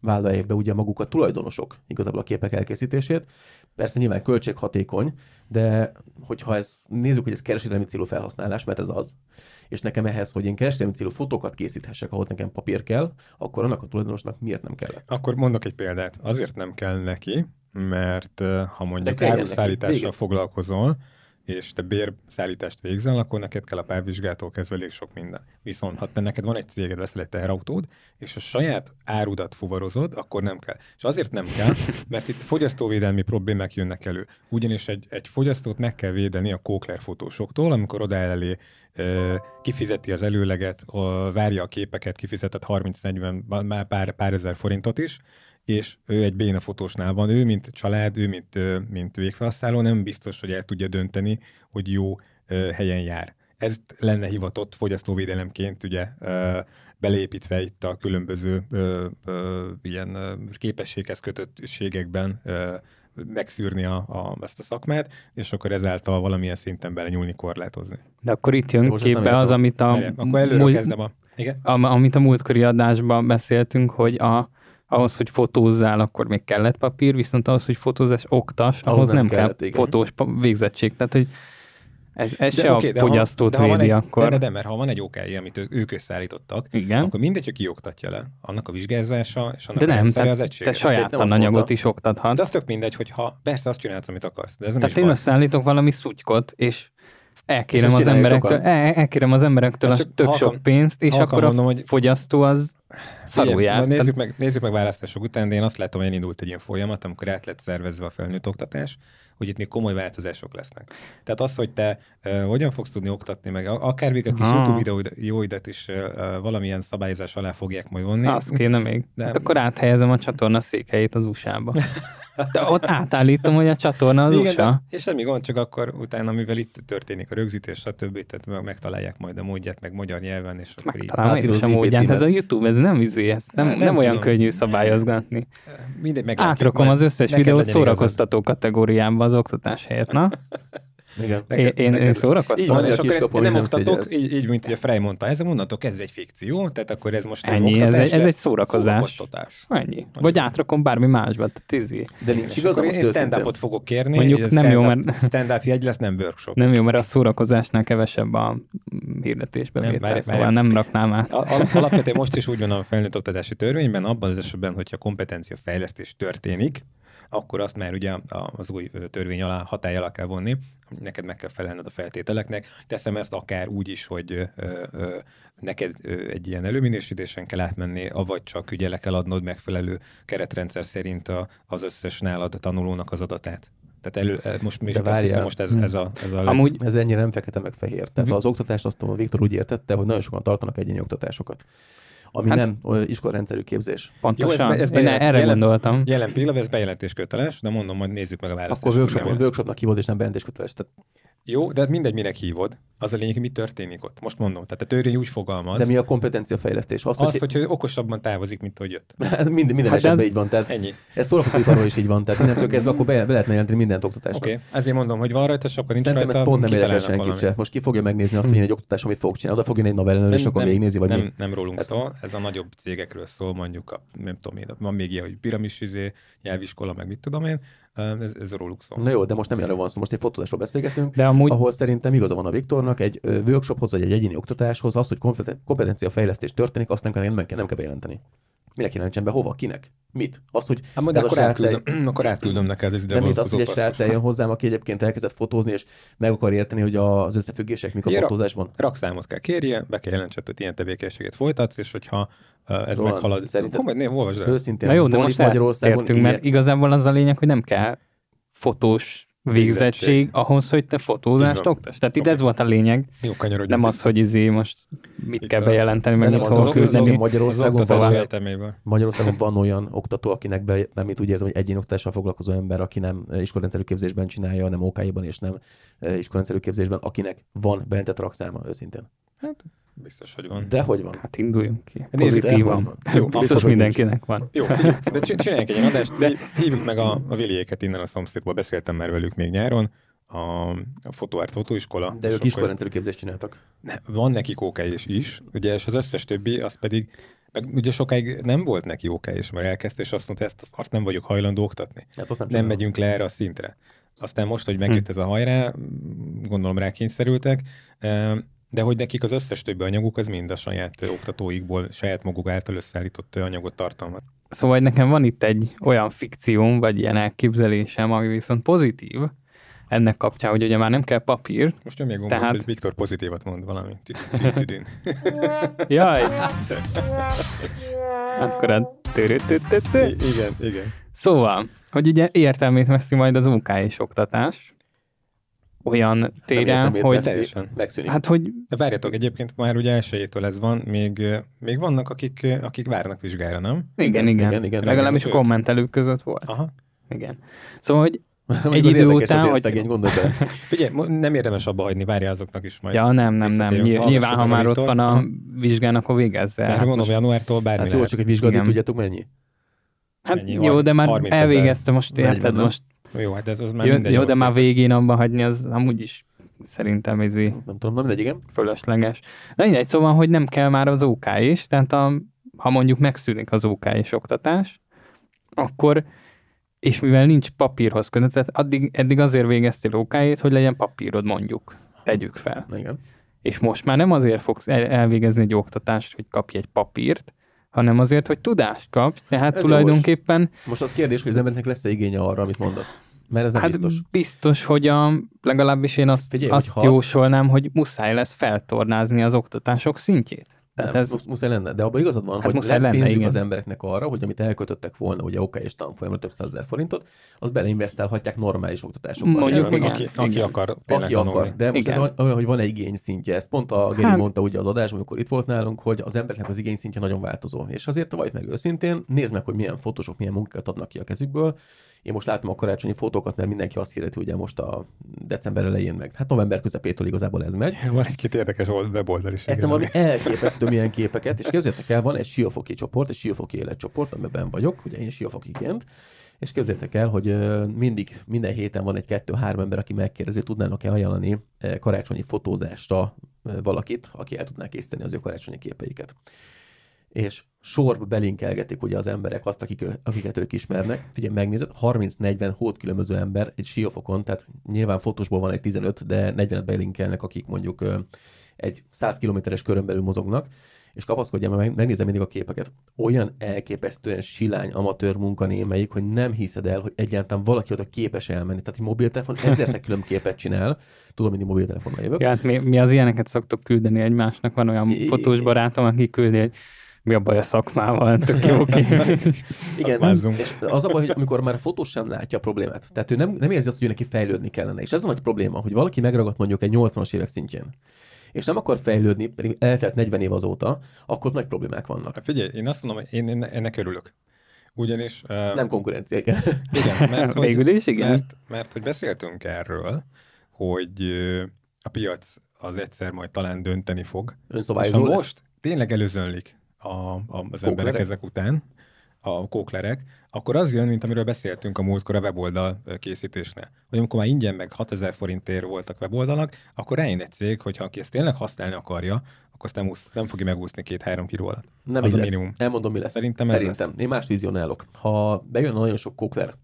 vállalják be ugye maguk a tulajdonosok igazából a képek elkészítését. Persze nyilván költséghatékony, de hogyha ez, nézzük, hogy ez kereskedelmi célú felhasználás, mert ez az, és nekem ehhez, hogy én kereskedelmi célú fotókat készíthessek, ahol nekem papír kell, akkor annak a tulajdonosnak miért nem kellett? Akkor mondok egy példát. Azért nem kell neki, mert ha mondjuk áruszállítással foglalkozol, és te bérszállítást végzel, akkor neked kell a párvizsgától kezdve elég sok minden. Viszont ha te neked van egy céged, veszel egy teherautód, és a saját árudat fuvarozod, akkor nem kell. És azért nem kell, mert itt fogyasztóvédelmi problémák jönnek elő. Ugyanis egy, egy fogyasztót meg kell védeni a kókler fotósoktól, amikor oda elé kifizeti az előleget, várja a képeket, kifizetett 30-40, már pár, pár ezer forintot is, és ő egy béna fotósnál van, ő mint család, ő mint, mint végfelhasználó nem biztos, hogy el tudja dönteni, hogy jó helyen jár. Ez lenne hivatott fogyasztóvédelemként ugye beleépítve itt a különböző ilyen képességhez kötöttségekben megszűrni a, a, ezt a szakmát, és akkor ezáltal valamilyen szinten belenyúlni, korlátozni. De akkor itt jön képbe az, amit a, akkor előre múlt, kezdem a, igen? A, amit a múltkori adásban beszéltünk, hogy a, ahhoz, hogy fotózzál, akkor még kellett papír, viszont ahhoz, hogy fotózás oktas, ahhoz, ahhoz nem, nem kellett, kell igen. fotós végzettség. Tehát, hogy ez, ez de, se okay, a fogyasztót ha, védi egy, akkor. De, de, de, mert ha van egy OKI, amit ők összeállítottak, Igen. akkor mindegy, hogy ki oktatja le. Annak a vizsgázása és annak de nem, te, az egység. Te saját tananyagot is oktathat. De az tök mindegy, hogy ha persze azt csinálsz, amit akarsz. De ez nem Tehát én összeállítok valami szutykot, és elkérem az emberektől, el, elkérem az emberektől hát a tök halkan, sok pénzt, és akkor a mondom, hogy fogyasztó az szarul jár. Nézzük meg, nézzük meg választások után, de én azt látom, hogy elindult egy ilyen folyamat, amikor át lett szervezve a felnőtt oktatás, hogy itt még komoly változások lesznek. Tehát az, hogy te uh, hogyan fogsz tudni oktatni, meg akár még a kis ha. YouTube videó jóidat is uh, valamilyen szabályozás alá fogják majd vonni. Azt kéne még. De... Hát akkor áthelyezem a csatorna székhelyét az USA-ba. De ott átállítom, hogy a csatorna az Igen, USA. De, és semmi gond, csak akkor utána, mivel itt történik a rögzítés, stb. Tehát megtalálják majd a módját, meg magyar nyelven, és akkor Megtalálom így, a módját. Ez a YouTube, ez nem izé, ez nem, nem, nem olyan könnyű szabályozgatni. Mindegy, meg Átrakom az összes videót szórakoztató kategóriába az oktatás helyett, na? Igen. Neked, én, neked, én szórakoztam. Így és akkor nem, nem oktatok, így, így, mint ugye Frey mondta, ez a mondatok, ez egy fikció, tehát akkor ez most Ennyi, ez, egy, ez egy szórakozás. Ennyi. Vagy átrakom bármi másba, tehát tízi. De nincs igaz, én stand-upot fogok kérni. Mondjuk nem jó, mert... Stand-up jegy lesz, nem workshop. Nem jó, mert a szórakozásnál kevesebb a hirdetésbe nem, vétel, szóval nem raknám át. Alapvetően most is úgy van a felnőtt oktatási törvényben, abban az esetben, hogyha kompetencia fejlesztés történik, akkor azt már ugye az új törvény alá, hatály alá kell vonni, neked meg kell felelned a feltételeknek. Teszem ezt akár úgy is, hogy ö, ö, neked ö, egy ilyen előminősítésen kell átmenni, avagy csak ugye le kell adnod megfelelő keretrendszer szerint a, az összes nálad tanulónak az adatát. Tehát elő, most, mi azt hiszem, most ez, ez a, ez a leg... Amúgy ez ennyire nem fekete meg fehér. Tehát mm. az oktatást azt a Viktor úgy értette, hogy nagyon sokan tartanak egyéni oktatásokat ami hát, nem iskolarendszerű képzés. Pontosan, Jó, ez, ez Én erre jelen, gondoltam. Jelen pillanatban ez bejelentés köteles, de mondom, majd nézzük meg a választ. Akkor workshop, workshopnak hívod, és nem bejelentés köteles. Tehát jó, de hát mindegy, minek hívod. Az a lényeg, hogy mi történik ott. Most mondom, tehát a törvény úgy fogalmaz. De mi a kompetenciafejlesztés? Az, hogy, hogy okosabban távozik, mint hogy jött. Hát minden, minden hát esetben ez... így van. Tehát ennyi. Ez szórakozóiparról is így van. Tehát innentől kezdve akkor be, be lehetne jelenteni mindent oktatásra. Oké, okay. ezért mondom, hogy van rajta, és akkor nincs Szerintem rajta. ez pont nem érdekel senkit se. Most ki fogja megnézni azt, hogy én egy oktatás, amit fogok csinálni, oda fogja egy novellelő, és akkor végignézi, vagy nem, mi? nem rólunk hát, szól. Ez a nagyobb cégekről szól, mondjuk, a, nem tudom én, van még ilyen, hogy piramis izé, nyelviskola, meg mit tudom én ez, ez róluk szól. Na jó, de most nem erről van szó, most egy fotózásról beszélgetünk, de amúgy... ahol szerintem igaza van a Viktornak, egy workshophoz vagy egy egyéni oktatáshoz, az, hogy kompetenciafejlesztés történik, azt nem kell, nem kell, nem kell bejelenteni. Minek jelentsen be? Hova? Kinek? Mit? Azt, hogy hát majd akkor, átküldöm, egy... akkor átküldöm neked ez ide. De mit azt, hogy egy srác eljön hozzám, aki egyébként elkezdett fotózni, és meg akar érteni, hogy az összefüggések mik a fotózásban? Rakszámot kell kérje, be kell jelentsed, hogy ilyen tevékenységet folytatsz, és hogyha ez Roland, meghalad. Szerinted, Komoly, nem, olvasd Őszintén, Na jó, de most Magyarországon értünk, mert igazából az a lényeg, hogy nem kell fotós végzettség ahhoz, hogy te fotózást oktass. Tehát itt ez volt a lényeg. Jó, nem az, hogy izé most mit itt kell a... bejelenteni, meg mit fogok küzdeni. Magyarországon, van, Magyarországon van olyan oktató, akinek be, nem mit úgy érzem, hogy egyén oktatással foglalkozó ember, aki nem iskolarendszerű képzésben csinálja, nem ok és nem iskolarendszerű képzésben, akinek van bejelentett rakszáma, őszintén. Hát Biztos, hogy van. De hogy van? Hát induljunk ki. Pozitívan. Van. Jó, biztos, biztos mindenkinek van. Jó, de csináljunk egy adást, de hívjuk meg a, a Viliéket innen a szomszédból, beszéltem már velük még nyáron, a, a fotóárt fotóiskola. De ők iskolarendszerű képzést csináltak. Ne, van nekik OK is, is, ugye, és az összes többi, az pedig meg ugye sokáig nem volt neki OK és mert elkezdte, és azt mondta, ezt azt nem vagyok hajlandó oktatni. Hát azt nem, nem megyünk le erre a szintre. Aztán most, hogy megjött hm. ez a hajrá, gondolom rákényszerültek, de hogy nekik az összes többi anyaguk az mind a saját oktatóikból, saját maguk által összeállított anyagot tartalmaz. Szóval nekem van itt egy olyan fikcióm, vagy ilyen elképzelésem, ami viszont pozitív, ennek kapcsán, hogy ugye már nem kell papír. Most még gondolt, tehát... hogy Viktor pozitívat mond valami. Jaj! Akkor a... Igen, igen. Szóval, hogy ugye értelmét veszi majd az OK és oktatás, olyan téren, értem, hogy... Teljesen. Megszűnik. Hát, hogy... De várjatok, egyébként már ugye elsőjétől ez van, még, még vannak, akik, akik várnak vizsgára, nem? Igen, igen. igen, igen Legalábbis a kommentelők között volt. Aha. Igen. Szóval, hogy egy idő után, hogy... Szegény, gondolj Figyelj, nem érdemes abba hagyni, várja azoknak is majd. Ja, nem, nem, nem. Nyilván, ha már ott van a vizsgán, akkor végezze. Hát mondom, januártól bármi Hát jó, csak egy vizsgát, tudjátok mennyi? Hát jó, de már elvégezte most, érted, most jó, hát ez az már jó, minden jó, de már végén abba hagyni, az amúgy is szerintem ez Nem tudom, nem mindegy, igen. Fölösleges. De mindegy, szóval, hogy nem kell már az OK is, tehát a, ha mondjuk megszűnik az OK és oktatás, akkor és mivel nincs papírhoz kötött, tehát addig, eddig azért végeztél ok hogy legyen papírod mondjuk. Tegyük fel. Igen. És most már nem azért fogsz el, elvégezni egy oktatást, hogy kapj egy papírt, hanem azért, hogy tudást kapj. Tehát Ez tulajdonképpen... Most az kérdés, hogy az embernek lesz-e igénye arra, amit mondasz. Mert ez nem hát biztos. biztos, hogy a, legalábbis én azt, Figyelj, azt jósolnám, hogy muszáj lesz feltornázni az oktatások szintjét. Tehát nem, ez... muszáj lenne, de abban igazad van, hát hogy lesz lenne, pénzük igen. az embereknek arra, hogy amit elkötöttek volna, ugye OK és tanfolyamra több százezer forintot, az beleinvestálhatják normális oktatásokba. Mondjuk, igen, aki, aki igen. akar. Aki akar. De most igen. ez olyan, hogy van egy igény szintje. Ezt pont a Geri hát. mondta ugye az adásban, amikor itt volt nálunk, hogy az embereknek az igény szintje nagyon változó. És azért vagy meg őszintén, nézd meg, hogy milyen fotósok milyen munkát adnak ki a kezükből, én most látom a karácsonyi fotókat, mert mindenki azt hirdeti, ugye most a december elején meg. Hát november közepétől igazából ez megy. Van egy-két érdekes weboldal is. Egyszerűen valami elképesztő milyen képeket, és képzeljétek el, van egy siófoki csoport, egy siófoki életcsoport, amiben vagyok, ugye én siófokiként, és képzeljétek el, hogy mindig, minden héten van egy kettő-három ember, aki megkérdezi, tudnának-e ajánlani karácsonyi fotózásra valakit, aki el tudná készíteni az ő karácsonyi képeiket és sorba belinkelgetik ugye az emberek azt, akik, akiket ők ismernek. Figyelj, megnézed, 30-40 hót különböző ember egy siófokon, tehát nyilván fotósból van egy 15, de 40-et belinkelnek, akik mondjuk egy 100 kilométeres körön belül mozognak, és kapaszkodjál, mert megnézem mindig a képeket. Olyan elképesztően silány amatőr munkanémelyik, hogy nem hiszed el, hogy egyáltalán valaki oda képes elmenni. Tehát egy mobiltelefon ezerszer külön képet csinál. Tudom, mindig mobiltelefonnal jövök. Ja, hát mi, mi, az ilyeneket szoktuk küldeni egymásnak. Van olyan fotós barátom, aki küldi egy mi a baj a szakmával, tök jó Igen, és az a baj, hogy amikor már a fotós sem látja a problémát. Tehát ő nem, nem érzi azt, hogy neki fejlődni kellene. És ez a nagy probléma, hogy valaki megragadt mondjuk egy 80-as évek szintjén és nem akar fejlődni, pedig eltelt 40 év azóta, akkor nagy problémák vannak. Hát figyelj, én azt mondom, hogy én, én ennek örülök. Ugyanis... Uh, nem konkurencia, igen. Igen, mert hogy, Végül is, igen. Mert, mert hogy beszéltünk erről, hogy a piac az egyszer majd talán dönteni fog. Önszabályozó most tényleg előzönlik a, a, az emberek ezek után, a kóklerek, akkor az jön, mint amiről beszéltünk a múltkor a weboldal készítésnél. Hogy amikor már ingyen meg 6000 forintért voltak weboldalak, akkor eljön egy cég, hogy ha aki ezt tényleg használni akarja, akkor azt nem, úsz, nem fogja megúszni két-három kiló alatt. Nem az a lesz. minimum. Elmondom, mi lesz. Szerintem, Szerintem. Lesz. Én más vizionálok. Ha bejön nagyon sok kókler,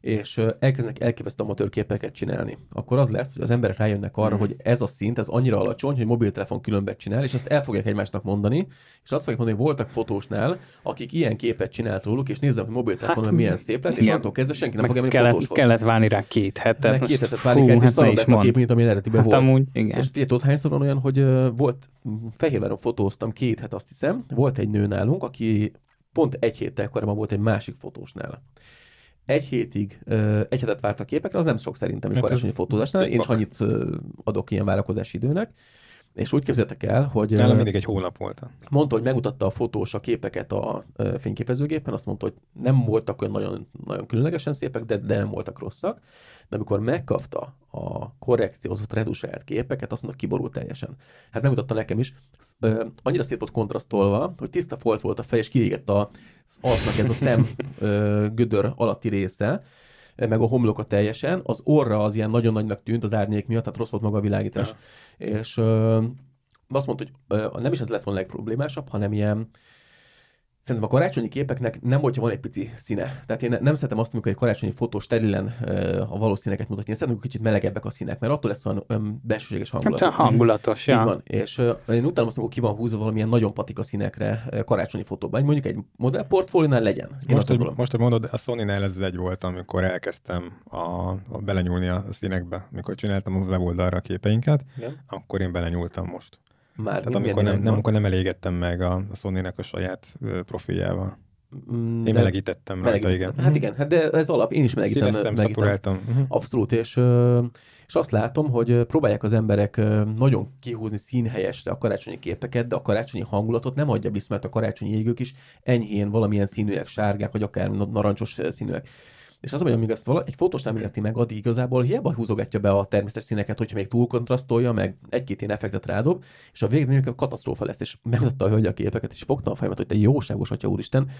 és elkezdenek elképesztő amatőr képeket csinálni, akkor az lesz, hogy az emberek rájönnek arra, mm. hogy ez a szint, ez annyira alacsony, hogy mobiltelefon különbet csinál, és ezt el fogják egymásnak mondani, és azt fogják mondani, hogy voltak fotósnál, akik ilyen képet csinált róluk, és nézzem, hogy mobiltelefonon hát, milyen szép lett, és attól kezdve senki nem fogja menni kellett, fotóshoz. Kellett várni rá két hetet. Meg két hetet várni kellett, és hát a kép, mint ami eredetiben hát volt. Amúgy, igen. És tudod, hányszor van olyan, hogy volt, Fehérváron fotóztam két het, azt hiszem, volt egy nő nálunk, aki pont egy héttel korábban volt egy másik fotósnál egy hétig, egy hetet várt a képekre, az nem sok szerintem egy karácsonyi fotózásnál, én is annyit adok ilyen várakozási időnek, és úgy képzeltek el, hogy... Nálam mindig egy hónap volt. Mondta, hogy megmutatta a fotós a képeket a fényképezőgépen, azt mondta, hogy nem voltak olyan nagyon, nagyon különlegesen szépek, de, de nem voltak rosszak de amikor megkapta a korrekciózott retusált képeket, azt mondta, kiborult teljesen. Hát megmutatta nekem is, annyira szép volt kontrasztolva, hogy tiszta folt volt a fej, és kiégett az arcnak ez a szem gödör alatti része, meg a homloka teljesen, az orra az ilyen nagyon nagynak tűnt az árnyék miatt, tehát rossz volt maga a világítás. Ja. És ö, azt mondta, hogy ö, nem is ez lett volna legproblémásabb, hanem ilyen Szerintem a karácsonyi képeknek nem hogyha van egy pici színe. Tehát én nem szeretem azt, amikor egy karácsonyi fotó sterilen a valós színeket mutatni. Én szeretem, hogy kicsit melegebbek a színek, mert attól lesz olyan, olyan belsőséges hangulat. Hát hangulatos, ja. Így van. És uh, én utána azt, amikor ki van húzva valamilyen nagyon patika színekre uh, karácsonyi fotóban. Mondjuk egy modellportfóliónál legyen. Én most, hogy, most, hogy mondod, a Sony-nál ez egy volt, amikor elkezdtem a, a belenyúlni a színekbe. Amikor csináltam a weboldalra a képeinket, Igen. akkor én belenyúltam most. Már Tehát amikor nem, nem, amikor nem elégettem meg a, a sony a saját profiljával. Mm, én melegítettem rajta, igen. Hát igen, hát de ez alap, én is melegítem. Színeztem, melegítem. Uh-huh. Abszolút, és, és azt látom, hogy próbálják az emberek nagyon kihúzni színhelyesre a karácsonyi képeket, de a karácsonyi hangulatot nem adja vissza, mert a karácsonyi égők is enyhén valamilyen színűek, sárgák, vagy akár narancsos színűek. És az, hogy amíg ezt vala, egy fotós nem illeti meg, addig igazából hiába húzogatja be a természetes színeket, hogyha még túl kontrasztolja, meg egy-két ilyen effektet rádob, és a végén a katasztrófa lesz, és megmutatta a hölgy a képeket, és fogta a fejemet, hogy te jóságos atya úristen,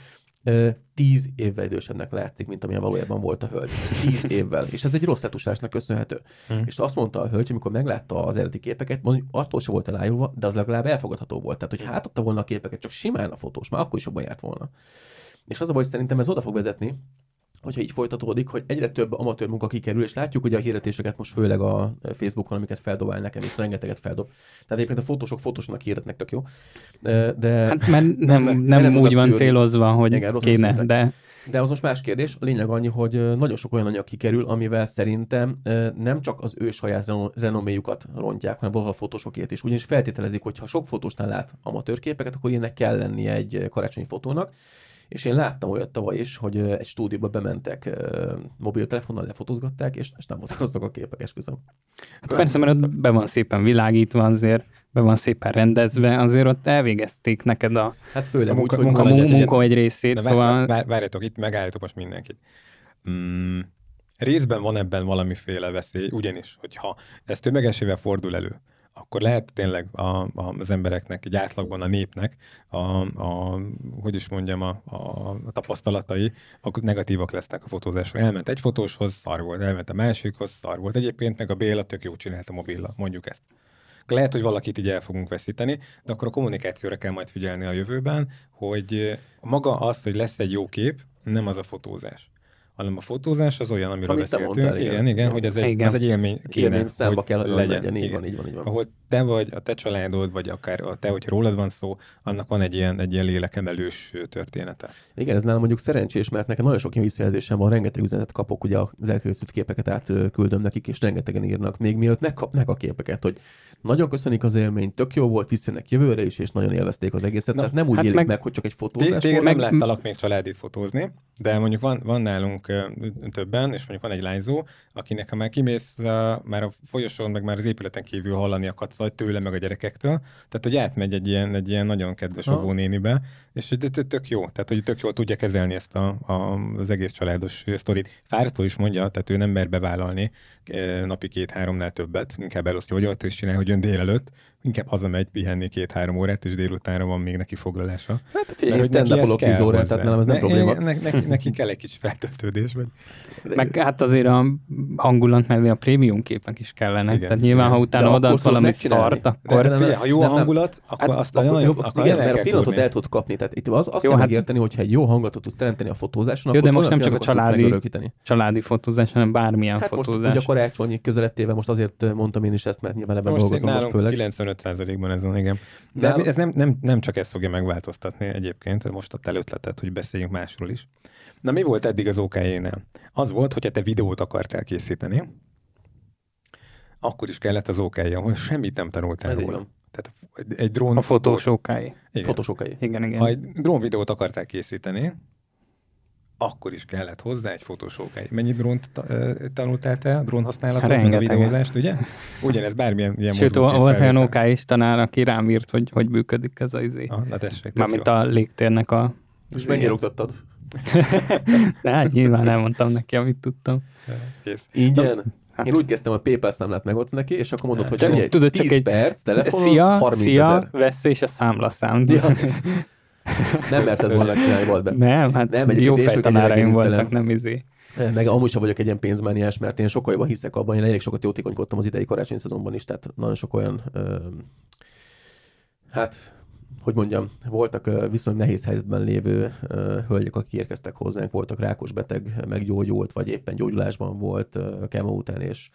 tíz évvel idősebbnek látszik, mint amilyen valójában volt a hölgy. Tíz évvel. És ez egy rossz retusásnak köszönhető. Hmm. És azt mondta a hölgy, amikor meglátta az eredeti képeket, mondjuk attól se volt elájulva, de az legalább elfogadható volt. Tehát, hogy hátadta volna a képeket, csak simán a fotós, már akkor is jobban járt volna. És az a baj, szerintem ez oda fog vezetni, hogyha így folytatódik, hogy egyre több amatőr munka kikerül, és látjuk ugye a hirdetéseket most főleg a Facebookon, amiket feldobál nekem, és rengeteget feldob. Tehát egyébként a fotósok fotósnak hirdetnek tök jó. De, hát mert nem, nem, nem, nem úgy van szűrni. célozva, hogy Igen, kéne, de... De az most más kérdés. A lényeg annyi, hogy nagyon sok olyan anyag kikerül, amivel szerintem nem csak az ő saját renoméjukat rontják, hanem valahol a fotósokét is. Ugyanis feltételezik, hogy ha sok fotósnál lát amatőr képeket, akkor ilyenek kell lennie egy karácsonyi fotónak. És én láttam olyat tavaly is, hogy egy stúdióba bementek mobiltelefonnal, lefotózgatták, és, és nem voltak azok a képek, esküszöm. Hát persze, mert ott be van szépen világítva azért, be van szépen rendezve, azért ott elvégezték neked a, hát főleg a munka, úgy, munka, munka, munka egy részét. De szóval... vár, várjatok, itt megállítok most mindenkit. Mm, részben van ebben valamiféle veszély, ugyanis, hogyha ez tömegesével fordul elő, akkor lehet tényleg a, a, az embereknek, egy átlagban a népnek, a, a, hogy is mondjam, a, a, a tapasztalatai, akkor negatívak lesznek a fotózásra. Elment egy fotóshoz, szar volt, elment a másikhoz, szar volt. Egyébként meg a Béla tök jó csinált a mobilla, mondjuk ezt. Lehet, hogy valakit így el fogunk veszíteni, de akkor a kommunikációra kell majd figyelni a jövőben, hogy maga az, hogy lesz egy jó kép, nem az a fotózás hanem a fotózás az olyan, amiről Amit beszéltünk. Mondtál, igen, igen, igen, hogy ez egy, igen. az egy élmény kéne, élmény hogy kell, hogy legyen. legyen. Így van, így van, így van. Ahol te vagy, a te családod, vagy akár a te, hogy rólad van szó, annak van egy ilyen, egy ilyen lélekemelős története. Igen, ez nálam mondjuk szerencsés, mert nekem nagyon sok ilyen visszajelzésem van, rengeteg üzenetet kapok, ugye az elkészült képeket átküldöm nekik, és rengetegen írnak, még mielőtt megkapnak a képeket, hogy nagyon köszönik az élmény, tök jó volt, visszajönnek jövőre is, és nagyon élvezték az egészet. Na, Tehát nem úgy hát élik meg, meg, hogy csak egy fotózás volt. Nem láttalak még családit fotózni, de mondjuk van, van nálunk többen, és mondjuk van egy lányzó, akinek ha már kimész, már a folyosón, meg már az épületen kívül hallani a kacaj tőle, meg a gyerekektől, tehát hogy átmegy egy ilyen, egy ilyen nagyon kedves ha. nénibe, és hogy tök jó, tehát hogy tök jól tudja kezelni ezt a, a, az egész családos sztorit. Fáradtól is mondja, tehát ő nem mer bevállalni napi két-háromnál többet, inkább elosztja, hogy ott is csinál, hogy jön délelőtt, inkább hazamegy pihenni két-három órát, és délutánra van még neki foglalása. Hát figyelj, stand up 10 órát, tehát nem, ez nem ne, probléma. Ne, ne, neki kell egy kicsi feltöltődés. Vagy... Meg hát azért a hangulat mellé a prémium képek is kellene. Igen. Tehát nyilván, ha utána odaadsz valami szart, akkor... De, de, de, ha jó a hangulat, akkor hát, azt akkor nagyon jobb, akkor igen, mert a pillanatot el tud kapni. Tehát itt az, azt jó, kell hát... megérteni, hogyha egy jó hangulatot tudsz teremteni a fotózáson, jó, de most nem csak a családi, családi fotózás, hanem bármilyen hát fotózás. Most, ugye a karácsonyi közelettével most azért mondtam én is ezt, mert nyilván ebben dolgozom most főleg. 95%-ban ez van, igen. De, De ez nem, nem, nem csak ezt fogja megváltoztatni egyébként, most a előtletet, hogy beszéljünk másról is. Na mi volt eddig az OKJ-nél? Az volt, hogy te videót akartál készíteni, akkor is kellett az OKJ, ahol semmit nem tanultál Ez róla. Tehát egy drón... A fotós OKJ. Fotós OKJ. Igen, igen. Ha egy drón videót akartál készíteni, akkor is kellett hozzá egy fotósókáj. Mennyi drónt tanultál te, a drón használatot, meg a videózást, ugye? Ugyanez bármilyen ilyen Sőt, volt olyan OK is tanár, aki rám írt, hogy hogy működik ez az izé. Ah, na tessék, Mármint a légtérnek a... Most mennyire oktattad? Hát nyilván elmondtam neki, amit tudtam. Kész. Ingyen? Hát. Én úgy kezdtem, a PayPal számlát megadsz neki, és akkor mondod, hogy egy tudod, 10 csak egy perc, telefonon, szia, 30 szia, ezer. vesző és a számlaszám. Ja. Nem merted volna csinálni, volt be. Nem, hát nem, jó fejtanáraim voltak, nem izé. Meg amúgy sem vagyok egy ilyen pénzmániás, mert én sokkal jobban hiszek abban, én elég sokat jótékonykodtam az idei karácsonyi szezonban is, tehát nagyon sok olyan, ö, hát hogy mondjam, voltak viszonylag nehéz helyzetben lévő hölgyek, akik érkeztek hozzánk, voltak rákos beteg, meggyógyult, vagy éppen gyógyulásban volt kemo után, és,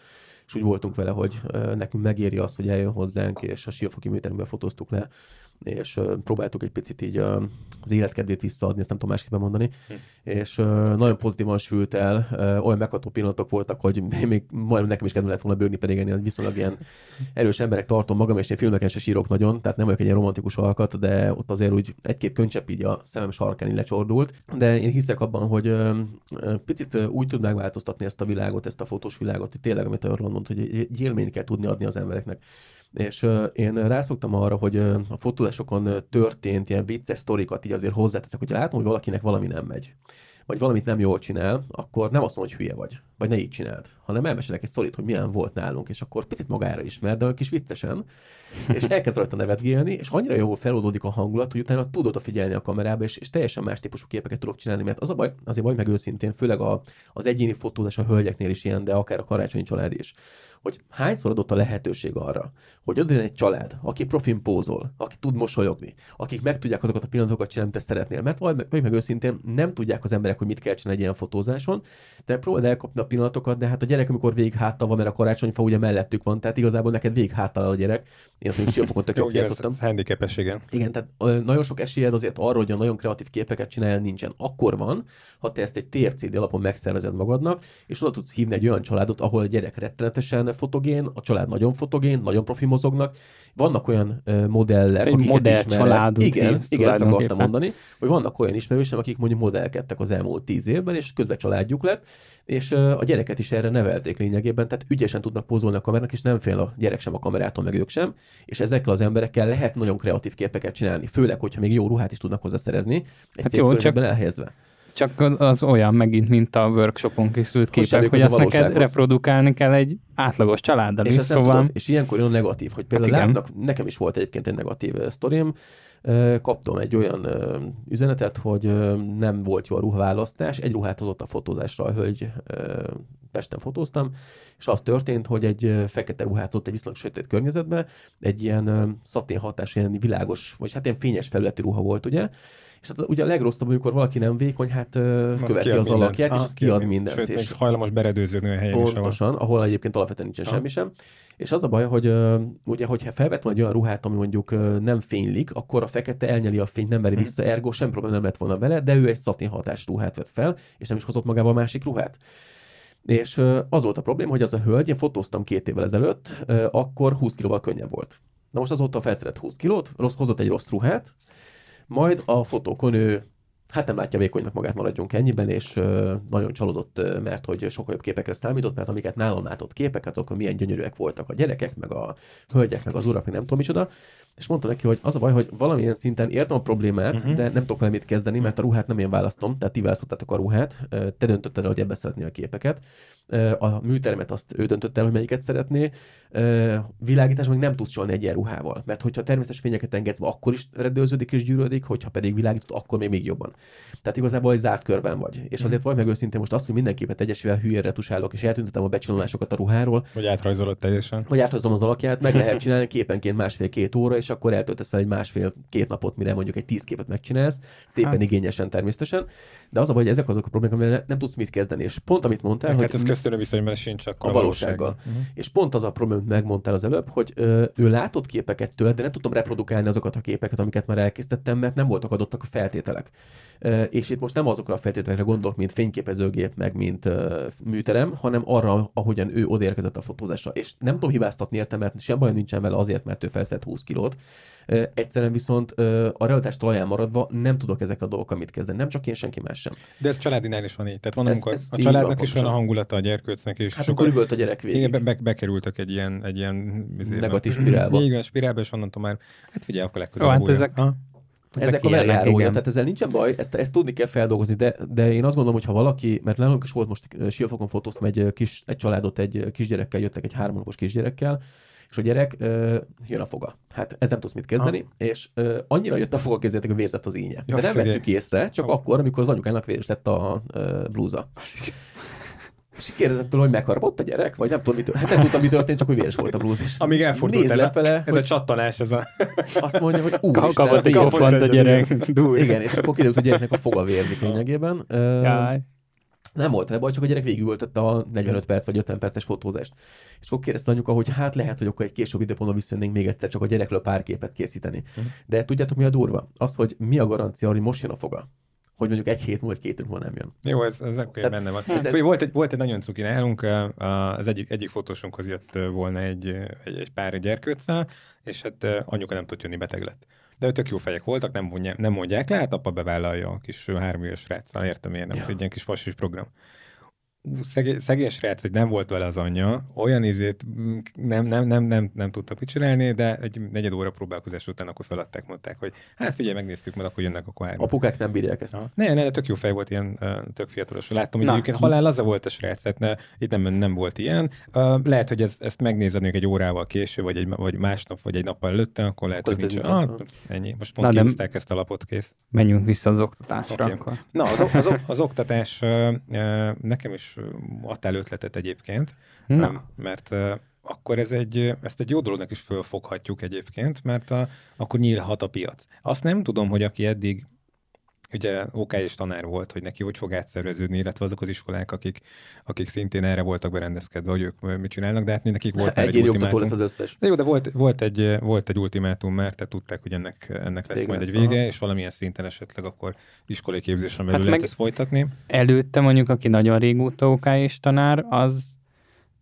és úgy voltunk vele, hogy nekünk megéri azt, hogy eljön hozzánk, és a siófoki műteremben fotóztuk le és próbáltuk egy picit így az életkedvét visszaadni, ezt nem tudom másképpen mondani, hm. és nagyon pozitívan sült el, olyan megható pillanatok voltak, hogy még majdnem nekem is kedve lett volna bőgni, pedig én viszonylag ilyen erős emberek tartom magam, és én filmeken se sírok nagyon, tehát nem vagyok egy ilyen romantikus alkat, de ott azért úgy egy-két könycsepp így a szemem sarkán lecsordult, de én hiszek abban, hogy picit úgy tud megváltoztatni ezt a világot, ezt a fotós világot, hogy tényleg, amit arról mondott, hogy egy élményt kell tudni adni az embereknek. És én rászoktam arra, hogy a fotózásokon történt ilyen vicces sztorikat így azért hozzáteszek, hogy látom, hogy valakinek valami nem megy vagy valamit nem jól csinál, akkor nem azt mondom, hogy hülye vagy, vagy ne így csináld, hanem elmesélek egy sztorit, hogy milyen volt nálunk, és akkor picit magára ismer, de kis viccesen, és elkezd rajta nevetgélni, és annyira jó feloldódik a hangulat, hogy utána tud odafigyelni a kamerába, és, és teljesen más típusú képeket tudok csinálni, mert az a baj, azért vagy meg őszintén, főleg a, az egyéni fotózás a hölgyeknél is ilyen, de akár a karácsonyi család is, hogy hányszor adott a lehetőség arra, hogy oda egy család, aki profin pózol, aki tud mosolyogni, akik meg tudják azokat a pillanatokat csinálni, amit te szeretnél. Mert vagy, vagy meg őszintén nem tudják az emberek hogy mit kell csinálni egy ilyen fotózáson, de próbáld elkapni a pillanatokat, de hát a gyerek, amikor végig háttal van, mert a karácsonyfa ugye mellettük van, tehát igazából neked végig háttal a gyerek. Én azt mondjuk siófokon tök jól Ez handicapes, igen. Igen, tehát nagyon sok esélyed azért arra, hogy a nagyon kreatív képeket csinálja, nincsen. Akkor van, ha te ezt egy TFCD alapon megszervezed magadnak, és oda tudsz hívni egy olyan családot, ahol a gyerek rettenetesen fotogén, a család nagyon fotogén, nagyon profi mozognak. Vannak olyan modellek, egy modell családot igen, igen, ezt akartam mondani, hogy vannak olyan ismerősem, akik mondjuk modellkedtek az elmúlt tíz évben, és közben családjuk lett, és a gyereket is erre nevelték lényegében, tehát ügyesen tudnak pozolni a kamerának, és nem fél a gyerek sem a kamerától, meg ők sem, és ezekkel az emberekkel lehet nagyon kreatív képeket csinálni, főleg, hogyha még jó ruhát is tudnak hozzá szerezni, egy hát jó, csak elhelyezve. Csak az olyan megint, mint a workshopon készült képek, hogy azt neked reprodukálni kell egy átlagos családdal és is, szóval... Tudod, és ilyenkor jön negatív, hogy például hát látnak, nekem is volt egyébként egy negatív sztorim, kaptam egy olyan üzenetet, hogy nem volt jó a ruhaválasztás, egy ruhát hozott a fotózásra a hölgy, Pesten fotóztam, és az történt, hogy egy fekete ruhát ott egy viszonylag sötét környezetben, egy ilyen szatén hatás, ilyen világos, vagy hát ilyen fényes felületű ruha volt, ugye, és hát ugye a legrosszabb, amikor valaki nem vékony, hát az követi az alakját, és az kiad mindent. Sőt, és hajlamos beredőződni a helyen Pontosan, ahol egyébként alapvetően nincsen ha. semmi sem. És az a baj, hogy ugye, hogyha felvett volna egy olyan ruhát, ami mondjuk nem fénylik, akkor a fekete elnyeli a fényt, nem meri mhm. vissza, ergo sem probléma nem lett volna vele, de ő egy szatin hatás ruhát vett fel, és nem is hozott magával másik ruhát. És az volt a probléma, hogy az a hölgy, én fotóztam két évvel ezelőtt, akkor 20 kilóval könnyebb volt. Na most azóta felszerett 20 kilót, rossz, hozott egy rossz ruhát, majd a fotókon ő hát nem látja vékonynak magát, maradjunk ennyiben, és nagyon csalódott, mert hogy sokkal jobb képekre számított, mert amiket nálam látott képeket, akkor milyen gyönyörűek voltak a gyerekek, meg a hölgyek, meg az urak, meg nem tudom micsoda, és mondta neki, hogy az a baj, hogy valamilyen szinten értem a problémát, uh-huh. de nem tudok vele mit kezdeni, mert a ruhát nem én választom, tehát ti választottátok a ruhát, te döntötted el, hogy ebbe szeretné a képeket. A műtermet azt ő döntött el, hogy melyiket szeretné. Világítás meg nem tudsz csolni egy ilyen ruhával, mert hogyha természetes fényeket engedsz, akkor is redőződik és gyűrődik, hogyha pedig világított, akkor még, még jobban. Tehát igazából egy zárt körben vagy. És mhm. azért vagy meg őszintén most azt, hogy minden képet egyesével hülyén retusálok, és eltüntetem a becsinolásokat a ruháról. Vagy átrajzolod teljesen. Vagy átrajzolom az alakját, meg lehet csinálni képenként másfél-két óra, és akkor eltöltesz fel egy másfél-két napot, mire mondjuk egy tíz képet megcsinálsz, szépen hát. igényesen természetesen. De az a baj, hogy ezek azok a problémák, amivel nem tudsz mit kezdeni. És pont amit mondtál, hát hogy ez köztönő viszonyban sincs a, a valósággal. Uh-huh. És pont az a probléma, amit megmondtál az előbb, hogy ö, ő látott képeket tőle, de nem tudtam reprodukálni azokat a képeket, amiket már elkészítettem, mert nem voltak adottak a feltételek. És itt most nem azokra a feltételekre gondolok, mint fényképezőgép, meg mint műterem, hanem arra, ahogyan ő odaérkezett a fotózásra. És nem tudom hibáztatni értem, mert sem baj nincsen vele azért, mert ő felszett 20 kilót, Egyszerűen viszont a realitás talaján maradva nem tudok ezek a dolgokkal mit kezdeni. Nem csak én, senki más sem. De ez családinál is van így. Tehát van, ez, ez a családnak is van a hangulata, a gyerkőcnek is. Hát akkor üvölt a gyerek végig. Igen, be, be, bekerültek egy ilyen, egy ilyen negatív spirálba. Igen, spirálba, és onnantól már, hát figyelj, akkor legközelebb. hát ezek, ha? Ezek, a velejárója, tehát ezzel nincsen baj, ezt, ezt tudni kell feldolgozni, de, de én azt gondolom, hogy ha valaki, mert nálunk is volt most Siófokon fotóztam egy, kis, egy családot egy kisgyerekkel, jöttek egy három kisgyerekkel, és a gyerek ö, jön a foga. Hát ez nem tudsz mit kezdeni, ha. és ö, annyira jött a foga kézzétek, hogy vérzett az ínye. Ja, De nem vettük észre, csak ha. akkor, amikor az anyukának véres lett a ö, blúza. És kérdezett tőle, hogy megharapott a gyerek, vagy nem tudom, mi történt. Hát nem tudtam, mi történt, csak hogy véres volt a blúz. És Amíg elfordult el, lefele, ez hogy... a csattanás, ez a... Azt mondja, hogy ú, kapott egy a gyerek. Igen, és akkor kiderült, hogy a gyereknek a foga vérzik lényegében. Jaj. Nem volt vele baj, csak a gyerek végigültette a 45 perc vagy 50 perces fotózást. És akkor kérdezte anyuka, hogy hát lehet, hogy akkor egy később időpontban visszajönnénk még egyszer csak a gyerekről pár képet készíteni. Uh-huh. De tudjátok mi a durva? Az, hogy mi a garancia, hogy most jön a foga hogy mondjuk egy hét múlva, két múlva nem jön. Jó, ez, ez akkor benne van. Ez, ez... Volt, egy, volt egy nagyon cuki nálunk, az egyik, egyik fotósunkhoz jött volna egy, egy, egy pár gyerkőccel, és hát anyuka nem tudott jönni, beteg lett de tök jó fejek voltak, nem, mondják, nem mondják le, hát apa bevállalja a kis három éves sráccal, értem én, nem, ja. egy ilyen kis pasis program szegény, szegény srác, hogy nem volt vele az anyja, olyan izét nem, nem, nem, nem, nem tudta picselni, de egy negyed óra próbálkozás után akkor feladták, mondták, hogy hát figyelj, megnéztük, mert akkor jönnek a hárman. Apukák nem bírják ezt. Ha. Ne, ne, tök jó fej volt, ilyen tök fiatalos. Láttam, hogy egyébként halál az volt a srác, tehát ne, itt nem, nem volt ilyen. Uh, lehet, hogy ez, ezt megnézed egy órával később, vagy, egy, vagy másnap, vagy egy nappal előtte, akkor lehet, akkor hogy nincs. Ah, ennyi. Most pont Na, ezt a lapot kész. Menjünk vissza az oktatásra. Okay. Akkor. Na, az, az, az, az oktatás uh, nekem is adtál ötletet egyébként, Na. mert akkor ez egy, ezt egy jó dolognak is fölfoghatjuk egyébként, mert a, akkor nyílhat a piac. Azt nem tudom, hogy aki eddig ugye OK és tanár volt, hogy neki hogy fog átszerveződni, illetve azok az iskolák, akik, akik szintén erre voltak berendezkedve, hogy ők mit csinálnak, de hát nekik volt egy, egy ultimátum. lesz az összes. De jó, de volt, volt, egy, volt egy ultimátum, mert te tudták, hogy ennek, ennek lesz Végül majd egy vége, aha. és valamilyen szinten esetleg akkor iskolai képzésen belül hát lehet ezt folytatni. Előtte mondjuk, aki nagyon régóta OK és tanár, az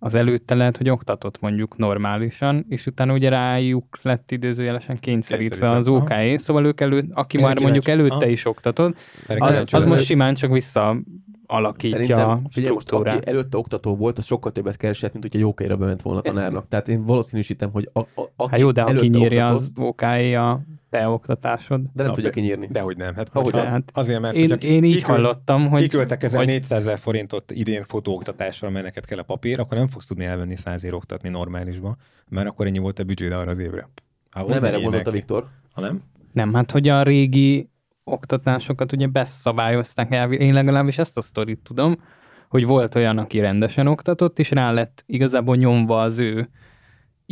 az előtte lehet, hogy oktatott mondjuk normálisan, és utána ugye rájuk lett idézőjelesen kényszerítve az OK, szóval ők előtt, aki Én már kíváncsi. mondjuk előtte ha? is oktatott, az, az most simán csak vissza alakítja Szerintem, a figyelj, most aki előtte oktató volt, az sokkal többet keresett, mint hogyha jókáira bement volna tanárnak. Tehát én valószínűsítem, hogy a, a, aki hát jó, de ha kinyírja az OK a te oktatásod. De nem Na, tudja kinyírni. Dehogy nem. Hát, Ahogy hát azért, mert én, én így hallottam, hogy... Kiküldtek ezen hogy... 400 ezer forintot idén fotóoktatásra, mert neked kell a papír, akkor nem fogsz tudni elvenni 100 ér oktatni normálisba, mert akkor ennyi volt a büdzséd arra az évre. Ahol nem erre gondolta Viktor. Ha nem? Nem, hát hogy a régi oktatásokat ugye beszabályozták el, én legalábbis ezt a sztorit tudom, hogy volt olyan, aki rendesen oktatott, és rá lett igazából nyomva az ő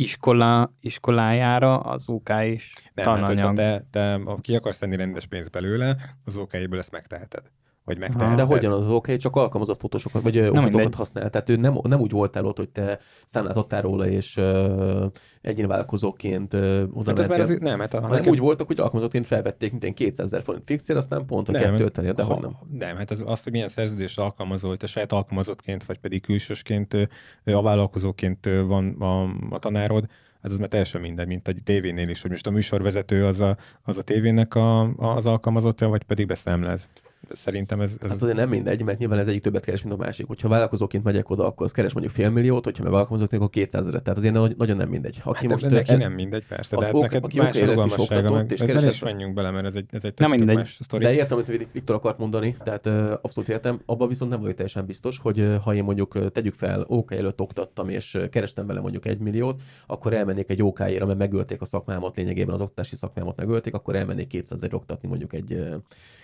iskola, iskolájára az OK és Nem, tananyag. Hát, te, te ki akarsz tenni rendes pénzt belőle, az OK-ből ezt megteheted vagy megteheted. De hogyan az oké, okay, csak alkalmazott fotósokat, vagy oktatókat használ. Tehát ő nem, nem úgy voltál ott, hogy te számlát adtál róla, és uh, egyéni vállalkozóként uh, oda hát ez az, nem, hát a, hanem neked... úgy voltak, hogy alkalmazottként felvették mint 200 ezer forint fixér, aztán pont a nem, kettőt de hogy nem. Nem, hát az, az, hogy milyen szerződés alkalmazó, hogy te saját alkalmazottként, vagy pedig külsősként, a vállalkozóként van a, a tanárod, hát az már teljesen mindegy, mint egy tévénél is, hogy most a műsorvezető az a, az a tévének a, az alkalmazottja, vagy pedig beszámlez. Szerintem ez, ez... Hát azért nem mindegy, mert nyilván ez egyik többet keres, mint a másik. Hogyha vállalkozóként megyek oda, akkor az keres mondjuk fél milliót, hogyha meg vállalkozóként, akkor 200 ezeret. Tehát azért nagyon nem mindegy. Aki hát, most neki el... nem mindegy, persze, de hát ok, neked aki más rugalmassága, meg, és keresett... is menjünk bele, mert ez egy, ez egy nem mindegy. más sztori. De értem, amit Viktor akart mondani, tehát uh, abszolút értem. Abban viszont nem vagyok teljesen biztos, hogy uh, ha én mondjuk tegyük fel, OK előtt oktattam, és uh, kerestem vele mondjuk egy milliót, akkor elmennék egy ok mert megölték a szakmámat, lényegében az oktatási szakmámat megölték, akkor elmennék 200 ezer oktatni mondjuk egy uh,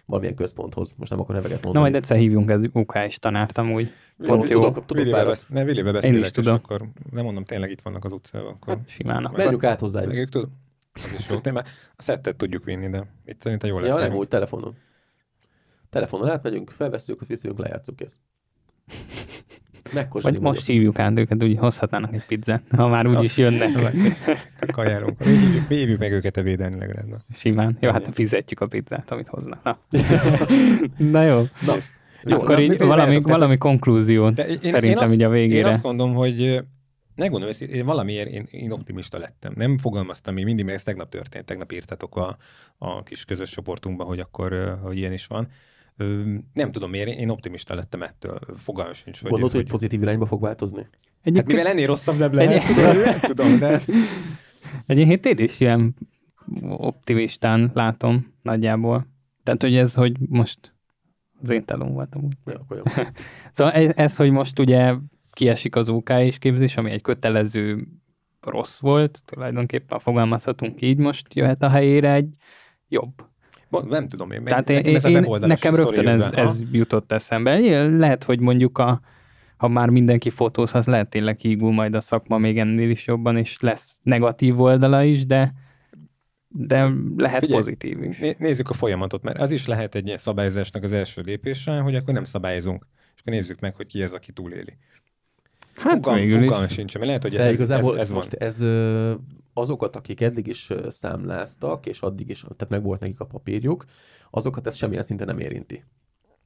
valamilyen központhoz. Most nem akkor neveket mondani. Na majd egyszer hívjunk ez UK is tanárt amúgy. Pont jó. Tudok, tudok Willivel besz, ne, Willivel beszélek, Én is tudom. akkor nem mondom, tényleg itt vannak az utcában. Akkor... Hát, simán. Menjünk át hozzájuk. Meg tudom. Az is jó. Tényleg, a szettet tudjuk vinni, de itt szerintem jól lesz. Ja, nem úgy, telefonon. Telefonon átmegyünk, felveszünk, azt visszajunk, lejátszunk ezt. Vagy most hívjuk át őket, úgy hozhatnának egy pizzát, ha már úgyis jönnek. Kajálunk. Mi hívjuk meg őket ebédelni legalább. Simán. Jó, hát fizetjük a pizzát, amit hoznak. Na, Na jó. Na. Jó, Akkor így valami, valami konklúziót én, szerintem én azt, így a végére. Én azt mondom, hogy ne gondolom, én valamiért én, én optimista lettem. Nem fogalmaztam még mindig, mert ez tegnap történt. Tegnap írtatok a, a kis közös csoportunkban, hogy akkor hogy ilyen is van nem tudom miért, én optimista lettem ettől. Fogalmam sincs. Hogy Gondolod, hogy, hogy pozitív irányba fog változni? Egyébként... Hát mivel ennél rosszabb nem lehet, egy... tudom, nem tudom, de... Egyébként én is ilyen optimistán látom nagyjából. Tehát, hogy ez, hogy most az én telom voltam úgy. Ja, akkor jó. szóval ez, ez, hogy most ugye kiesik az OK és képzés, ami egy kötelező rossz volt, tulajdonképpen fogalmazhatunk így, most jöhet a helyére egy jobb nem tudom én. Tehát én, én, én nekem rögtön ez, ez jutott eszembe. Lehet, hogy mondjuk a, ha már mindenki fotóz, az lehet tényleg hígul majd a szakma még ennél is jobban, és lesz negatív oldala is, de de lehet Figyelj, pozitív is. Nézzük a folyamatot, mert az is lehet egy szabályozásnak az első lépése, hogy akkor nem szabályozunk, és akkor nézzük meg, hogy ki ez, aki túléli. Hát Fugam, végül is. sincs, mert lehet, hogy De ez, igazából ez, ez most van. ez azokat, akik eddig is számláztak, és addig is, tehát meg volt nekik a papírjuk, azokat ez semmilyen szinten nem érinti.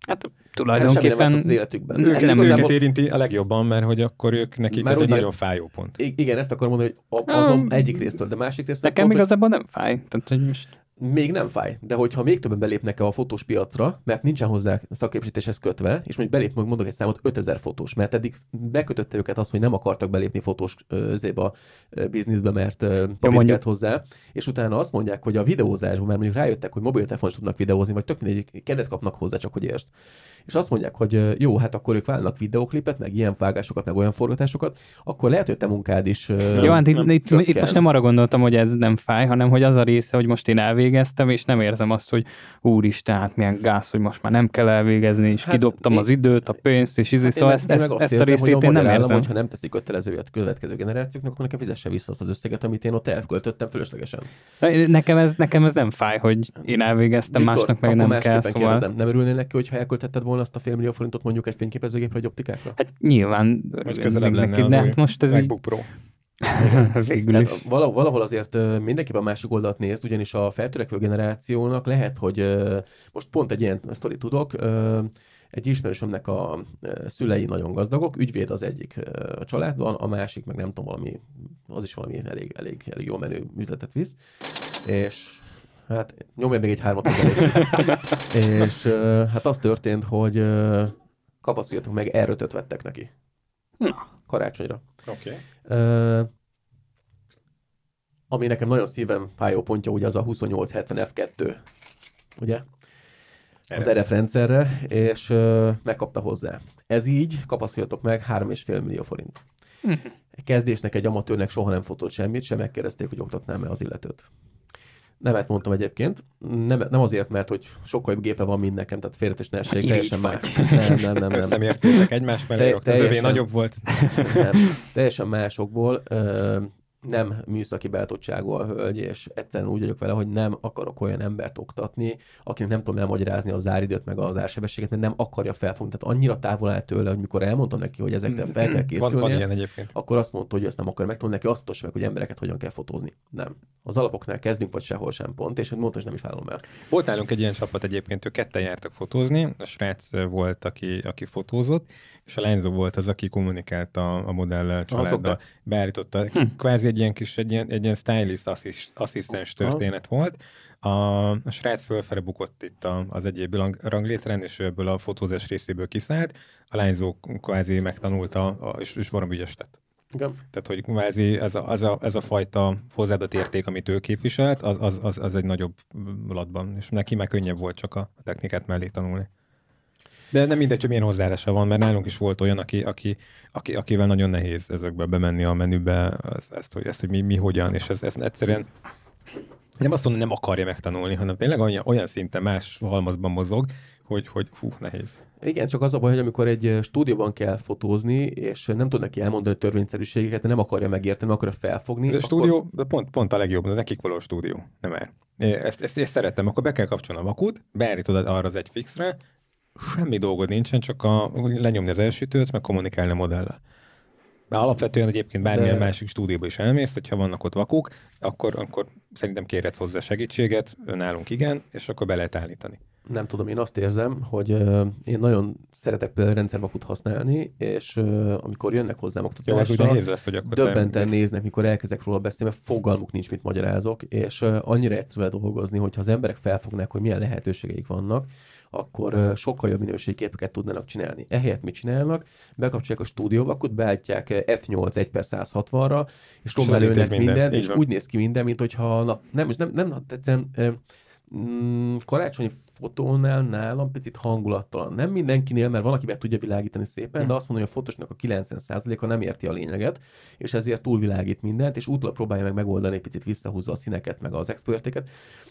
Hát tulajdonképpen az életükben. Őket, nem igazából... őket érinti a legjobban, mert hogy akkor ők nekik ez egy nagyon fájó pont. Igen, ezt akarom mondani, hogy azon um, egyik résztől, de másik résztől. Nekem pont, igazából nem fáj. Tehát, hogy most még nem fáj, de hogyha még többen belépnek a fotós piacra, mert nincsen hozzá szakképesítéshez kötve, és mondjuk belép, mondok egy számot, 5000 fotós, mert eddig bekötötte őket az, hogy nem akartak belépni fotós zéba bizniszbe, mert papír kellett hozzá, és utána azt mondják, hogy a videózásban, mert mondjuk rájöttek, hogy mobiltelefon tudnak videózni, vagy tök mindegy, kedvet kapnak hozzá, csak hogy értsd és azt mondják, hogy jó, hát akkor ők vállalnak videoklipet, meg ilyen vágásokat, meg olyan forgatásokat, akkor lehet, hogy te munkád is. Jó, hát itt, itt, itt most nem arra gondoltam, hogy ez nem fáj, hanem hogy az a része, hogy most én elvégeztem, és nem érzem azt, hogy úristen, hát milyen gáz, hogy most már nem kell elvégezni, és hát kidobtam én... az időt, a pénzt, és izé, hát szóval ezt, ezt, ezt érzem, a részét én nem érzem. Hogyha nem teszik kötelező a következő generációknak, akkor nekem fizesse vissza azt az összeget, amit én ott elköltöttem fölöslegesen. Nekem ez, nekem ez nem fáj, hogy én elvégeztem, Viktor, másnak meg nem kell. Szóval... Kérdezem, nem örülnél neki, hogyha elköltetted volna azt a fél millió forintot mondjuk egy fényképezőgépre, egy optikákra? Hát nyilván. Most közelebb lenne az de hát most ez MacBook Pro. Végül is. Valahol, valahol azért mindenképpen a másik oldalt nézd, ugyanis a feltörekvő generációnak lehet, hogy most pont egy ilyen sztori tudok, egy ismerősömnek a szülei nagyon gazdagok, ügyvéd az egyik a családban, a másik meg nem tudom, valami, az is valami elég, elég, elég jó menő üzletet visz, és hát nyomja még egy hármat és hát az történt, hogy kapaszkodjatok meg, erről vettek neki. Na. Karácsonyra. Oké. Okay. ami nekem nagyon szívem fájó pontja, ugye az a 2870 F2, ugye? Az RF rendszerre, és megkapta hozzá. Ez így, kapaszkodjatok meg, 3,5 millió forint. Uh-huh. Kezdésnek egy amatőrnek soha nem fotót semmit, sem megkérdezték, hogy oktatnám-e az illetőt. Nemet mondtam egyébként, nem, nem azért, mert hogy sokkal jobb gépe van, mint nekem, tehát félretes ne essék, teljesen más. Nem, nem, nem. nem. Összemértétek egymás mellé, Te, teljesen, az övé nagyobb volt. Nem, teljesen másokból nem műszaki beállítottságú a hölgy, és egyszerűen úgy vagyok vele, hogy nem akarok olyan embert oktatni, akinek nem tudom elmagyarázni a záridőt, meg az ársebességet, mert nem akarja felfogni. Tehát annyira távol áll tőle, hogy mikor elmondtam neki, hogy ezekkel fel kell készülni, van, van egyébként. akkor azt mondta, hogy ezt nem akar megtanulni, neki azt meg, hogy embereket hogyan kell fotózni. Nem. Az alapoknál kezdünk, vagy sehol sem pont, és hogy nem is vállalom el. Volt nálunk egy ilyen csapat egyébként, ők ketten jártak fotózni, a srác volt, aki, aki fotózott, és a lányzó volt az, aki kommunikált a, a modellel, családdal, beállította, hm. kvázi egy ilyen kis, egy ilyen, egy ilyen stylist asszisztens történet volt. A, a srác fölfele bukott itt a, az egyéb ranglétren, és ebből a fotózás részéből kiszállt. A lányzó kvázi megtanulta, a, és, és barom ügyes tett. Igen. Tehát, hogy kvázi ez a, ez, a, ez a fajta hozzáadott érték, amit ő képviselt, az, az, az, az egy nagyobb latban, és neki meg könnyebb volt csak a technikát mellé tanulni. De nem mindegy, hogy milyen hozzáállása van, mert nálunk is volt olyan, aki, aki, aki, akivel nagyon nehéz ezekbe bemenni a menübe, ezt, ezt hogy, ezt, hogy mi, mi hogyan, és ez, ez egyszerűen nem azt mondom, nem akarja megtanulni, hanem tényleg olyan, olyan szinten más halmazban mozog, hogy, hogy fú, nehéz. Igen, csak az a baj, hogy amikor egy stúdióban kell fotózni, és nem tud neki elmondani törvényszerűségeket, nem akarja megérteni, nem akarja felfogni. De a akkor... stúdió, de pont, pont a legjobb, de nekik való a stúdió, nem el. Ezt, ezt, ezt szeretem, akkor be kell kapcsolni a vakut, beállítod arra az egy fixre, semmi dolgod nincsen, csak a, lenyomni az elsütőt, meg kommunikálni a modellel. De alapvetően egyébként bármilyen De... másik stúdióba is elmész, hogyha vannak ott vakuk, akkor, akkor szerintem kérhetsz hozzá segítséget, nálunk igen, és akkor be lehet állítani. Nem tudom, én azt érzem, hogy uh, én nagyon szeretek például rendszervakut használni, és uh, amikor jönnek hozzám oktatásra, Jó, lesz, hogy akkor döbbenten te... néznek, mikor elkezdek róla beszélni, mert fogalmuk nincs, mit magyarázok, és uh, annyira egyszerű dolgozni, hogyha az emberek felfognák, hogy milyen lehetőségeik vannak, akkor sokkal jobb minőségképeket tudnának csinálni. Ehelyett mit csinálnak? Bekapcsolják a stúdióvakot, beállítják F8 1 per 160-ra, és rommelőnek mindent, mindent és úgy néz ki minden, mint hogyha na, nem, nem, nem, nem egyszerűen mm, karácsonyi fotónál nálam picit hangulattalan. Nem mindenkinél, mert van, aki be tudja világítani szépen, de azt mondom, hogy a fotósnak a 90%-a nem érti a lényeget, és ezért túlvilágít mindent, és útla próbálja meg megoldani, picit visszahúzza a színeket, meg az expertéket.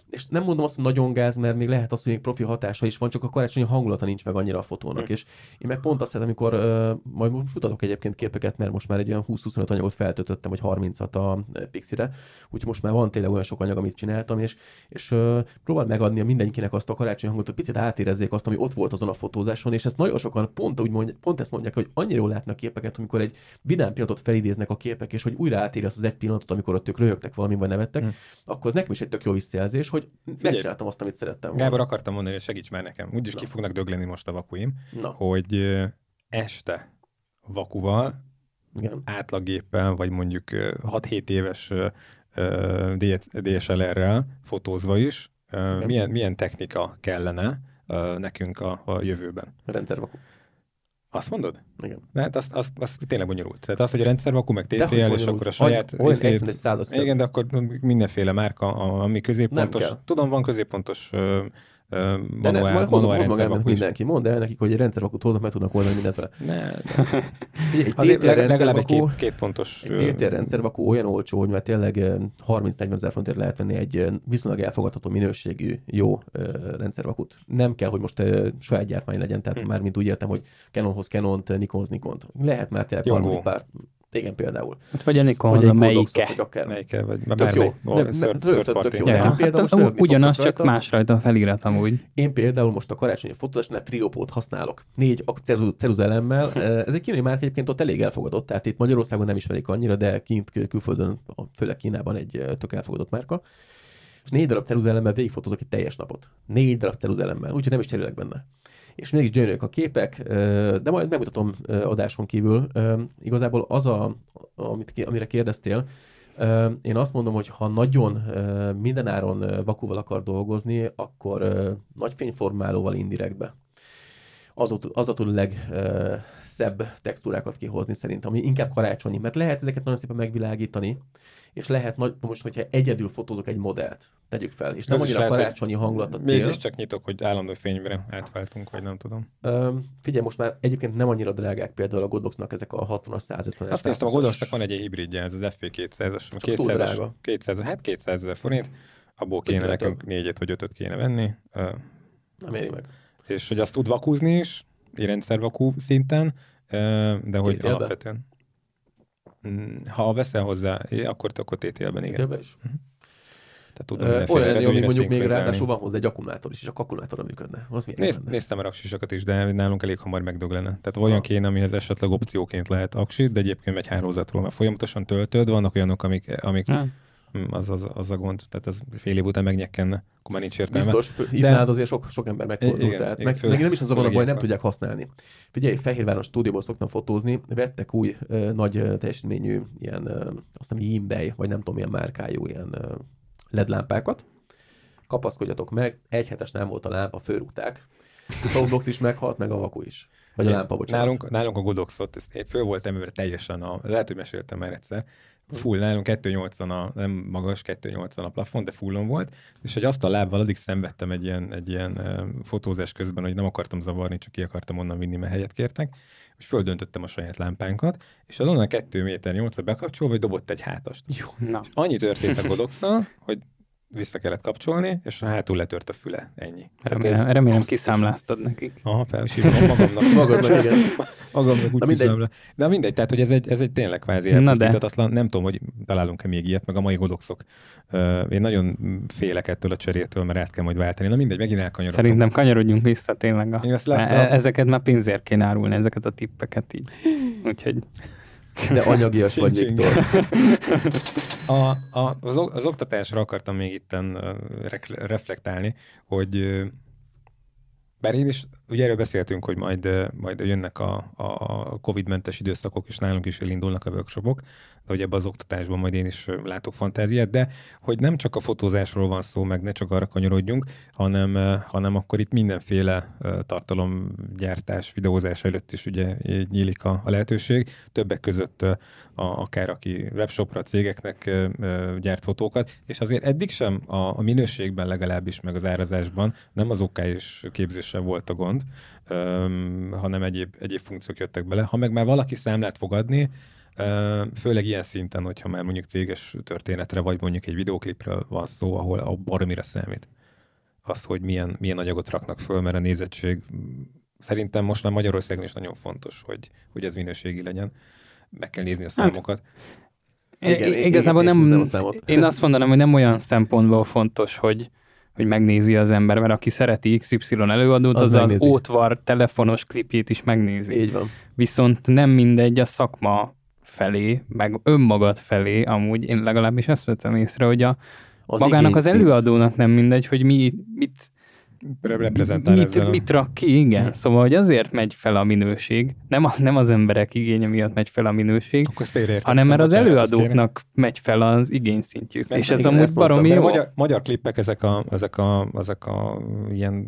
És nem mondom azt, hogy nagyon gáz, mert még lehet az, hogy még profi hatása is van, csak a karácsonyi hangulata nincs meg annyira a fotónak. És én meg pont azt szeretem, amikor uh, majd most mutatok egyébként képeket, mert most már egy olyan 20-25 anyagot feltöltöttem, vagy 30-at a Pixire, úgyhogy most már van tényleg olyan sok anyag, amit csináltam, és, és uh, próbál megadni a mindenkinek azt a karácsonyi karácsony hangot, hogy picit átérezzék azt, ami ott volt azon a fotózáson, és ezt nagyon sokan pont, úgy mondja, pont ezt mondják, hogy annyira jól látnak képeket, amikor egy vidám pillanatot felidéznek a képek, és hogy újra átérez az egy pillanatot, amikor ott ők röhögtek valami, vagy nevettek, hmm. akkor az nekem is egy tök jó visszajelzés, hogy megcsináltam azt, amit szerettem volna. Gábor, akartam mondani, hogy segíts már nekem. Úgyis Na. ki fognak dögleni most a vakuim, Na. hogy este vakuval, Igen. átlaggéppel, vagy mondjuk 6-7 éves DSLR-rel fotózva is, milyen, milyen technika kellene nekünk a, a jövőben? A rendszervaku. Azt mondod? Igen. De hát azt, azt, azt tényleg bonyolult. Tehát az, hogy a rendszervaku, meg TTL, és akkor a saját... Olyan iszlét, igen, de akkor mindenféle márka, ami középpontos... Tudom, van középpontos de ne, majd hozom, hoz magának mindenki. Mondd el nekik, hogy egy rendszervakut hoznak, meg tudnak oldani mindent vele. Ne, de. egy Azért legalább egy két, két pontos... Egy TTR rendszervakú olyan olcsó, hogy már tényleg 30-40 ezer fontért lehet venni egy viszonylag elfogadható minőségű, jó rendszervakut. Nem kell, hogy most saját gyártmány legyen, tehát hmm. már mint úgy értem, hogy Canonhoz Canont, Nikonhoz Nikont. Lehet már tényleg harmadik párt igen, például. Hát vagy a Nikonhoz a melyike. Vagy akár. Melyike, vagy tök jó. ugyanaz, csak rajta. más rajta a felirat amúgy. Én például most a karácsonyi fotózásnál triopót használok. Négy ceruzelemmel. Ez egy kínai márka egyébként ott elég elfogadott, tehát itt Magyarországon nem ismerik annyira, de kint külföldön, főleg Kínában egy tök elfogadott márka. És négy darab ceruzelemmel végigfotózok egy teljes napot. Négy darab ceruzelemmel, úgyhogy nem is cserélek benne és mégis gyönyörűek a képek, de majd megmutatom adáson kívül. Igazából az, a, amit, amire kérdeztél, én azt mondom, hogy ha nagyon mindenáron vakúval akar dolgozni, akkor nagy fényformálóval indirektbe. Az, az a tud legszebb textúrákat kihozni szerintem, ami inkább karácsonyi, mert lehet ezeket nagyon szépen megvilágítani, és lehet nagy, most, hogyha egyedül fotózok egy modellt, tegyük fel, és nem annyira karácsonyi hangulat a tél. csak nyitok, hogy állandó fényre átváltunk, vagy nem tudom. Öm, figyelj, most már egyébként nem annyira drágák például a Godboxnak ezek a 60-as, 150 Azt néztem, a Godboxnak van egy hibridje, ez az FV200-as, 200, 200, hát 200 ezer forint, abból kéne nekünk négyet vagy ötöt kéne venni. Nem éri meg. És hogy azt tud vakúzni is, rendszervakú szinten, de hogy alapvetően Mm, ha veszel hozzá, akkor, akkor TTL-ben, igen. TTL-ben is. Uh-huh. Tehát tudom, olyan, ami mondjuk még ráadásul van hozzá egy akkumulátor is, és a akkumulátorra működne. Az Nézd, néztem a aksisokat is, de nálunk elég hamar megdöglene. Tehát olyan ha. kéne, amihez esetleg opcióként lehet aksit, de egyébként egy hálózatról, mert folyamatosan töltöd, vannak olyanok, amik, amik ha az, az, az a gond, tehát ez fél év után megnyekkenne, akkor már nincs értelme. Biztos, itt De... azért sok, sok ember megfordult, igen, tehát igen, meg, meg, nem is az a van baj, nem tudják használni. Figyelj, Fehérváron stúdióból szoktam fotózni, vettek új ö, nagy ö, teljesítményű ilyen, ö, azt hiszem Yimbei, vagy nem tudom milyen márkájú ilyen ö, LED lámpákat. Kapaszkodjatok meg, egy hetes nem volt a lámpa, fölrúgták. A softbox is meghalt, meg a vaku is. Vagy a lámpa, bocsánat. Nálunk, nálunk a Godoxot, föl volt emelve teljesen, a, lehet, hogy meséltem már egyszer, full, nálunk 280 a, nem magas 280 a plafon, de fullon volt, és hogy azt a lábbal addig szenvedtem egy ilyen, egy ilyen fotózás közben, hogy nem akartam zavarni, csak ki akartam onnan vinni, mert helyet kértek, és földöntöttem a saját lámpánkat, és az onnan 2 méter 8 bekapcsolva, hogy dobott egy hátast. Jó, na. És annyi történt a godoxal, hogy vissza kellett kapcsolni, és hátul letört a füle. Ennyi. Remélem, ez, remélem kiszámláztad nekik. Aha, felsírom magamnak. Magadnak, igen. Magamnak úgy kiszámlál. De mindegy, tehát hogy ez egy, ez egy tényleg kvázi elpusztítatatlan. Nem tudom, hogy találunk-e még ilyet, meg a mai godoxok. Uh, én nagyon félek ettől a cserétől, mert át kell majd váltani. Na mindegy, megint elkanyarodtunk. Szerintem kanyarodjunk vissza tényleg. A, lát, e- ezeket már pénzért kéne árulni, ezeket a tippeket így. Úgyhogy de anyagias vagy, Viktor. A, a, az, az oktatásra akartam még itten reflektálni, hogy bár én is, ugye erről beszéltünk, hogy majd, majd jönnek a, a Covid-mentes időszakok, és nálunk is elindulnak a workshopok, de hogy ebben az oktatásban majd én is látok fantáziát, de hogy nem csak a fotózásról van szó, meg ne csak arra kanyarodjunk, hanem, hanem akkor itt mindenféle tartalomgyártás, videózás előtt is ugye nyílik a, a lehetőség. Többek között a, akár aki webshopra, cégeknek gyárt fotókat, és azért eddig sem a, a minőségben legalábbis, meg az árazásban nem az OK és képzéssel volt a gond, hanem egyéb, egyéb funkciók jöttek bele. Ha meg már valaki számlát fogadni, Főleg ilyen szinten, hogyha már mondjuk céges történetre, vagy mondjuk egy videoklipről van szó, ahol a baromira számít. Azt, hogy milyen, milyen anyagot raknak föl, mert a nézettség szerintem most már Magyarországon is nagyon fontos, hogy, hogy ez minőségi legyen. Meg kell nézni a hát, számokat. Hát, igen, igazából nem, nem én azt mondanám, hogy nem olyan szempontból fontos, hogy, hogy megnézi az ember, mert aki szereti XY előadót, az az, az ótvar telefonos klipjét is megnézi. Így van. Viszont nem mindegy a szakma felé, meg önmagad felé, amúgy én legalábbis ezt vettem észre, hogy a az magának az előadónak nem mindegy, hogy mi, mit, reprezentál mit, ezzel. Mit rak ki, igen. Hmm. Szóval, hogy azért megy fel a minőség, nem az, nem az emberek igénye miatt megy fel a minőség, hanem mert az előadóknak megy fel az igényszintjük. Mert és ez amúgy baromi jó. Magyar, magyar klippek, ezek a, ezek a, ezek a ilyen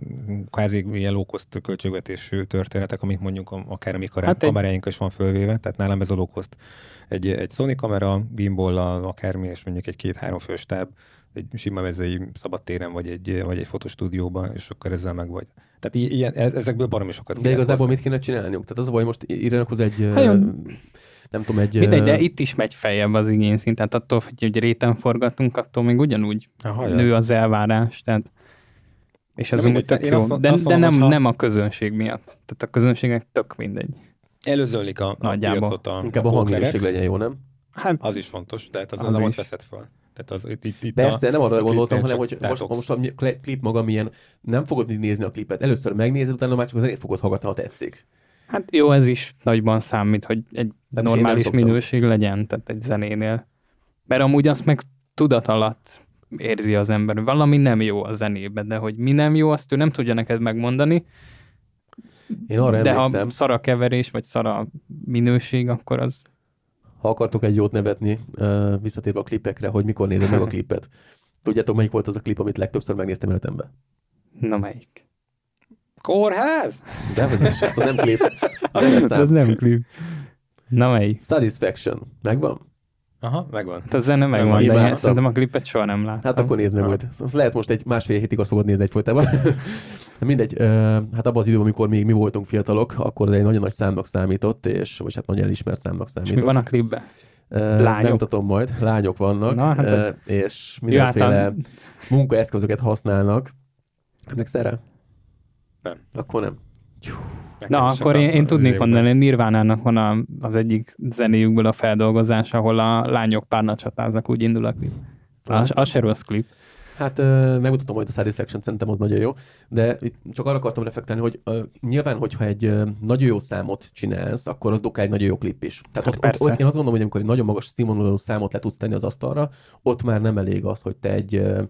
kvázi ilyen low-cost költségvetésű történetek, amit mondjuk akár a mi hát kameráink is van fölvéve, tehát nálam ez a low-cost. Egy, egy Sony kamera, gimbal akármi, és mondjuk egy két-három főstáb, egy sima mezei szabadtéren, vagy egy, vagy egy fotostúdióban, és akkor ezzel meg vagy. Tehát ilyen, e, ezekből baromi sokat De igazából mit kéne csinálniuk? Tehát az a baj, most írjanak hozzá egy... Hát, nem tudom, egy... Mindegy, de itt is megy feljebb az igényszint, tehát attól, hogy egy réten forgatunk, attól még ugyanúgy Aha, nő az elvárás, tehát és ez úgy tök jó. Azt, de, azt de mondom, nem, ha... nem a közönség miatt. Tehát a közönségnek tök mindegy. Előzölik a, a piacot a Inkább a, a hangminőség legyen jó, nem? Hát, az is fontos, de hát az, az nem veszed fel. Tehát az, itt, itt, itt Persze, a, nem arra gondoltam, hanem hogy most, most a klip maga milyen, nem fogod nézni a klipet. Először megnézed, utána már csak az zenét fogod hallgatni, ha tetszik. Hát jó, ez is nagyban számít, hogy egy de normális minőség legyen, tehát egy zenénél. Mert amúgy azt meg tudat alatt érzi az ember. Valami nem jó a zenében, de hogy mi nem jó, azt ő nem tudja neked megmondani. Én arra de emlékszem. ha szara keverés, vagy szara minőség, akkor az... Ha akartok egy jót nevetni, visszatérve a klipekre, hogy mikor nézed meg a klipet. Tudjátok, melyik volt az a klip, amit legtöbbször megnéztem életemben? Na melyik? Kórház? De hogy az, az nem klip. Az, az nem klip. Na melyik? Satisfaction. Megvan? Aha, megvan. Hát a zene megvan, de én szerintem a klipet soha nem láttam. Hát akkor nézd meg majd. Azt lehet most egy másfél hétig azt fogod nézni egyfolytában. Mindegy, hát abban az időben, amikor még mi voltunk fiatalok, akkor ez egy nagyon nagy számnak számított, és vagy hát nagyon elismert számnak számított. És mi van a klipben? Lányok. Megmutatom majd, lányok vannak, Na, hát és mindenféle munkaeszközöket használnak. Emlékszel rá? Nem. Akkor nem. Na, akkor én, én tudnék mondani, Nirvánának van a, az egyik zenéjükből a feldolgozás, ahol a lányok párna csatáznak, úgy indul a klip. Az, az se rossz klip. Hát uh, megmutatom majd a Satisfaction, szerintem az nagyon jó, de itt csak arra akartam reflektálni, hogy uh, nyilván, hogyha egy uh, nagyon jó számot csinálsz, akkor az doká egy nagyon jó klip is. Tehát hát ott, ott, ott, én azt gondolom, hogy amikor egy nagyon magas színvonalú számot le tudsz tenni az asztalra, ott már nem elég az, hogy te egy uh,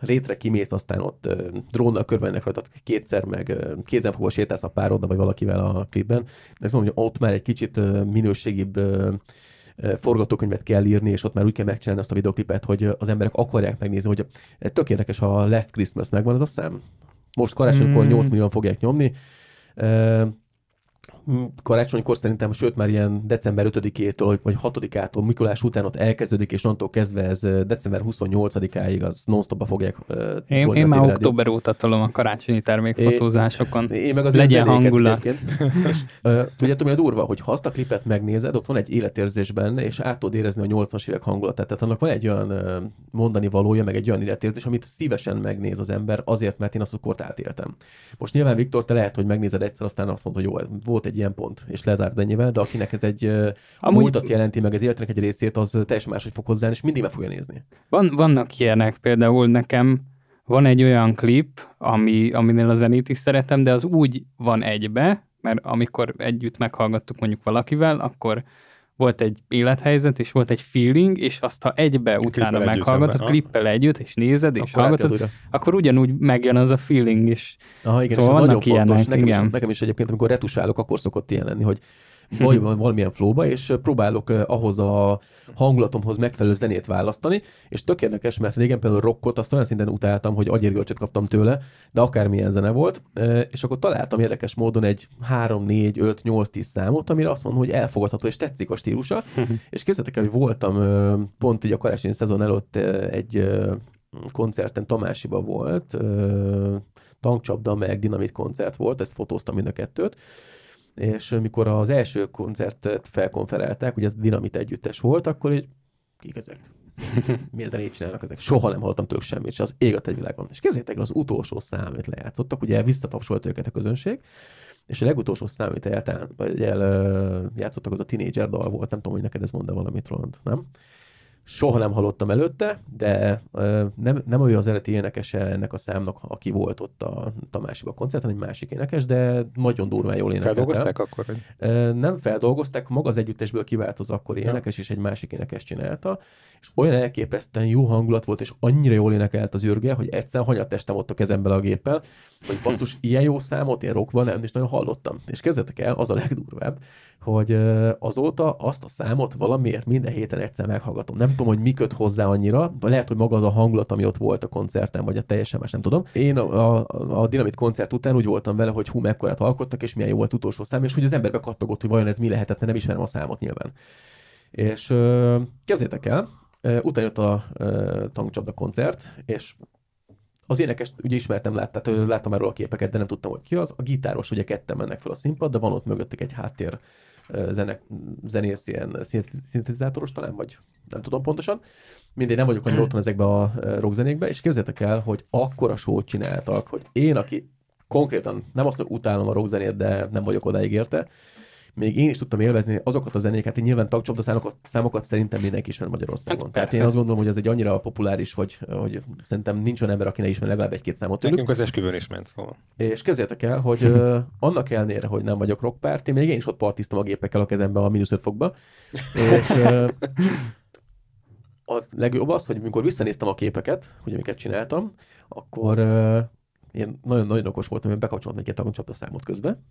rétre kimész, aztán ott drónnal körbemennek rajta kétszer, meg kézenfogva sétálsz a pároddal, vagy valakivel a klipben. Ez mondom, hogy ott már egy kicsit minőségibb forgatókönyvet kell írni, és ott már úgy kell megcsinálni azt a videoklipet, hogy az emberek akarják megnézni, hogy tök érdekes, a Last Christmas megvan az a szám. Most karácsonykor mm. 8 millióan fogják nyomni karácsonykor szerintem, sőt már ilyen december 5-től vagy 6-ától, Mikulás után ott elkezdődik, és onnantól kezdve ez december 28-áig az non-stopba fogják Én, én már október óta tolom a karácsonyi termékfotózásokon. Én, én meg az Legyen hangulat. és, uh, tudjátok, mi a durva, hogy ha azt a klipet megnézed, ott van egy életérzés benne, és át tudod érezni a 80-as évek hangulatát. Tehát annak van egy olyan mondani valója, meg egy olyan életérzés, amit szívesen megnéz az ember, azért, mert én azt a kort átéltem. Most nyilván, Viktor, te lehet, hogy megnézed egyszer, aztán azt mondod, hogy jó, volt egy egy ilyen pont, és lezárd ennyivel, de akinek ez egy Amúgy... múltat jelenti, meg az életnek egy részét, az teljesen máshogy fog hozzá, és mindig meg fogja nézni. Van, vannak ilyenek, például nekem van egy olyan klip, ami, aminél a zenét is szeretem, de az úgy van egybe, mert amikor együtt meghallgattuk mondjuk valakivel, akkor volt egy élethelyzet, és volt egy feeling, és azt, ha egybe utána meghallgatod, klippel együtt, és nézed, és akkor hallgatod, akkor ugyanúgy megjön az a feeling, és Aha, igen, szóval és ez nagyon ilyenek, fontos. Nekem, igen. Is, nekem is egyébként, amikor retusálok, akkor szokott ilyen lenni, hogy vagy valamilyen flóba, és próbálok ahhoz a hangulatomhoz megfelelő zenét választani, és tök érdekes, mert régen például rockot azt olyan szinten utáltam, hogy agyérgölcsöt kaptam tőle, de akármilyen zene volt, és akkor találtam érdekes módon egy 3, 4, 5, 8, 10 számot, amire azt mondom, hogy elfogadható és tetszik a stílusa, és képzeljétek el, hogy voltam pont így a karácsonyi szezon előtt egy koncerten Tamásiba volt, tankcsapda meg dinamit koncert volt, ezt fotóztam mind a kettőt, és mikor az első koncertet felkonferálták, ugye ez Dinamit együttes volt, akkor így kik ezek? Mi ezen így csinálnak ezek? Soha nem hallottam tőlük semmit, és az ég a világon. És képzeljétek el az utolsó szám, amit lejátszottak, ugye visszatapsolt őket a közönség, és a legutolsó szám, amit el, el, játszottak, az a Teenager dal volt, nem tudom, hogy neked ez mond valamit, Roland, nem? Soha nem hallottam előtte, de nem, nem olyan az eredeti énekese ennek a számnak, aki volt ott a Tamásiba koncerten, egy másik énekes, de nagyon durván jól énekelte. Feldolgozták akkor? Hogy... Nem feldolgozták, maga az együttesből kivált az akkori ja. énekes, és egy másik énekes csinálta, és olyan elképesztően jó hangulat volt, és annyira jól énekelt az űrge, hogy egyszer hanyat testem ott a kezembe a géppel, hogy basszus, ilyen jó számot én rockban nem is nagyon hallottam. És kezdetek el, az a legdurvább, hogy azóta azt a számot valamiért minden héten egyszer meghallgatom. Nem tudom, hogy mi köt hozzá annyira, lehet, hogy maga az a hangulat, ami ott volt a koncerten, vagy a teljesen más, nem tudom. Én a, a, a Dinamit koncert után úgy voltam vele, hogy hú, mekkorát alkottak, és milyen jó volt utolsó szám, és hogy az emberbe kattogott, hogy vajon ez mi lehetett, mert nem ismerem a számot nyilván. És képzétek el, Utána jött a tankcsapda koncert, és az énekest ugye ismertem, lát, tehát láttam erről a képeket, de nem tudtam, hogy ki az. A gitáros, ugye ketten mennek fel a színpad, de van ott mögöttük egy háttér zene, zenész, ilyen szintetizátoros talán, vagy nem tudom pontosan. Mindig nem vagyok annyira otthon ezekbe a rockzenékbe, és képzeljétek el, hogy akkora sót csináltak, hogy én, aki konkrétan nem azt, hogy utálom a rockzenét, de nem vagyok odáig érte, még én is tudtam élvezni azokat a zenéket, nyilván tagcsapda számokat, számokat szerintem mindenki ismer Magyarországon. Hát, Tehát én azt gondolom, hogy ez egy annyira populáris, hogy, hogy szerintem nincs olyan ember, aki ne ismer legalább egy-két számot tőlük. Nekünk az esküvőn is ment, szóval. És kezdjétek el, hogy uh, annak ellenére, hogy nem vagyok rockpárti, még én is ott partiztam a gépekkel a kezembe a mínusz 5 fokba. és uh, a legjobb az, hogy amikor visszanéztem a képeket, hogy amiket csináltam, akkor uh, én nagyon-nagyon okos voltam, hogy bekapcsoltam egy tagoncsapda számot közben,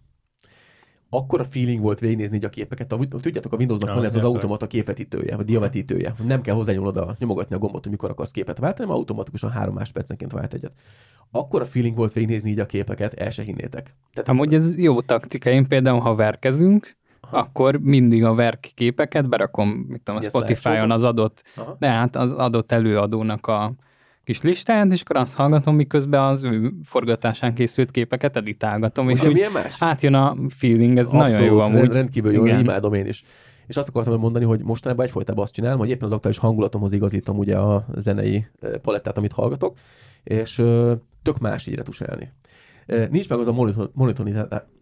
akkor a feeling volt végignézni a képeket. A, tudjátok, a Windowsnak ja, van ez az automata képvetítője, vagy diavetítője. Nem kell hozzányúlod a nyomogatni a gombot, amikor akarsz képet váltani, hanem automatikusan három másodpercenként vált egyet. Akkor a feeling volt végignézni így a képeket, el se hinnétek. Tehát, Amúgy ez jó taktika. Én például, ha verkezünk, Aha. akkor mindig a verk képeket berakom, mit tudom, a Spotify-on az adott, Aha. de hát az adott előadónak a kis listáját, és akkor azt hallgatom, miközben az ő forgatásán készült képeket editálgatom. És milyen más? átjön a feeling, ez Abszolút, nagyon jó amúgy. Rendkívül jó, Igen. imádom én is. És azt akartam mondani, hogy mostanában egyfolytában azt csinálom, hogy éppen az aktuális hangulatomhoz igazítom ugye a zenei palettát, amit hallgatok, és tök más így retusálni. Nincs meg az a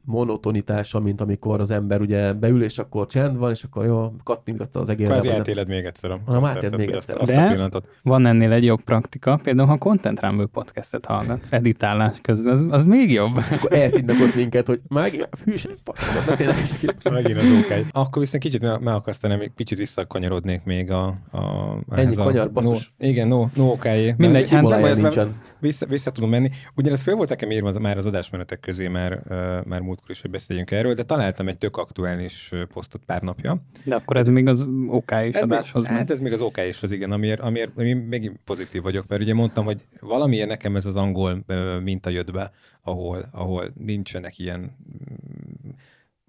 monotonitása, mint amikor az ember ugye beül, és akkor csend van, és akkor jó, kattintgatsz az egérre. Kvázi átéled még egyszer. A hanem átéled még egyszer. Azt, De a van ennél egy jobb praktika, például ha Content Rumble podcastet hallgatsz, editálás közben, az, az még jobb. És akkor elszínnek ott minket, hogy megint hűség, beszélnek ezeket. Megint az okály. Akkor viszont kicsit meg, meg akarsz még kicsit visszakanyarodnék még a... a Ennyi kanyar, basszus. No, igen, no, no okály. Mindegy, hát nem. Vissza, vissza tudom menni. Ugyanez föl volt nekem írva már az adásmenetek közé, már, már múltkor is, hogy beszéljünk erről, de találtam egy tök aktuális posztot pár napja. De akkor ez még az OK is ez adáshoz. Még, hát ez még az OK is az, igen, amiért, amiért amiért még pozitív vagyok, mert ugye mondtam, hogy valamiért nekem ez az angol minta jött be, ahol, ahol nincsenek ilyen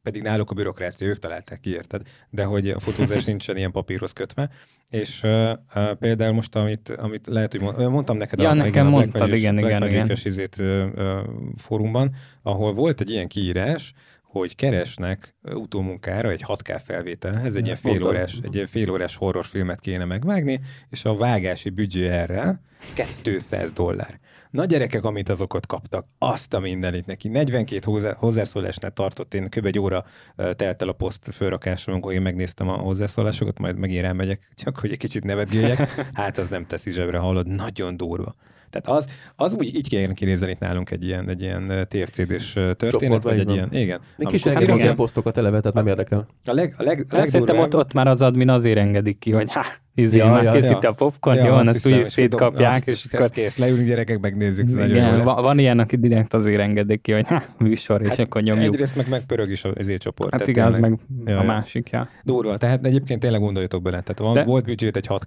pedig náluk a bürokrácia, ők találták ki, érted? De hogy a fotózás nincsen ilyen papírhoz kötve. És uh, uh, például most, amit, amit lehet, hogy mond, mondtam neked ja, a, nekem igen, mondtad, a igen, igen, igen. Izét, uh, uh, fórumban, ahol volt egy ilyen kiírás, hogy keresnek utómunkára egy 6K felvétel, ez egy ilyen félórás, egy félórás horrorfilmet kéne megvágni, és a vágási büdzsé erre 200 dollár. Na gyerekek, amit azokat kaptak, azt a mindenit neki. 42 hozzá, hozzászólásnál tartott, én kb. egy óra telt el a poszt fölrakásom, amikor én megnéztem a hozzászólásokat, majd megint rámegyek, csak hogy egy kicsit nevetgéljek. Hát az nem teszi zsebre, hallod, nagyon durva. Tehát az, az úgy így kéne kinézni itt nálunk egy ilyen, egy ilyen TFCD-s történet, Csoport, vagy egy ilyen, igen. Még kis hát az ilyen posztokat eleve, tehát nem érdekel. A, leg, a, leg, a Szerintem ott, ott már az admin azért engedik ki, hogy hát izé, ja, már ja, készíti ja. a popcorn, ja, jó, azt, azt úgy szétkapják, és akkor... kész, leülünk gyerekek, megnézzük. Igen, van, van ilyen, aki direkt azért engedik ki, hogy műsor, és hát akkor nyomjuk. Egyrészt meg megpörög is az csoport. Hát igen, az meg a másik, ja. Durva, tehát egyébként tényleg gondoljatok bele, tehát volt büdzsét egy 6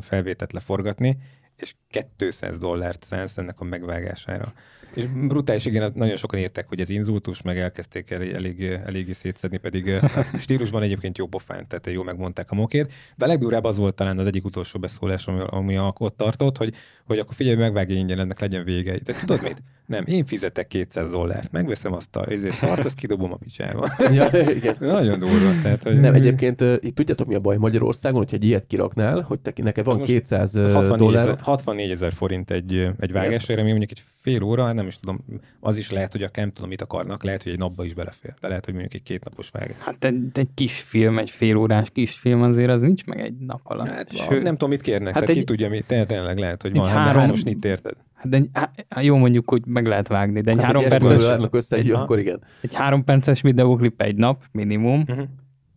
felvételt leforgatni, és 200 dollárt szánsz ennek a megvágására. És brutális, igen, nagyon sokan értek, hogy ez inzultus, meg elkezdték el, elég, eléggé szétszedni, pedig stílusban egyébként jó pofán, tehát jó megmondták a mokét. De a legdurább az volt talán az egyik utolsó beszólás, ami, ami ott tartott, hogy, hogy akkor figyelj, megvágja ingyen, ennek legyen vége. De tudod mit? Nem, én fizetek 200 dollárt, megveszem azt a ezért szart, azt kidobom a picsába. ja, igen. Nagyon durva. Tehát, hogy... Nem, egyébként itt tudjátok mi a baj Magyarországon, hogyha egy ilyet kiraknál, hogy te, neked van 200 dollár. 64 ezer forint egy, egy vágásra, ami mondjuk egy fél óra, nem is tudom, az is lehet, hogy a nem tudom, mit akarnak, lehet, hogy egy napba is belefér, de lehet, hogy mondjuk egy kétnapos vágás. Hát egy, egy kis film, egy fél órás kis film azért az nincs meg egy nap alatt. Hát, Sőt, nem tudom, mit kérnek, hát egy, ki tudja, mi, tényleg lehet, hogy van három, három snit érted. Hát de hát jó mondjuk, hogy meg lehet vágni, de egy hát három perces... Össze egy, akkor igen. Egy három perces videóklip egy nap, minimum. Uh-huh.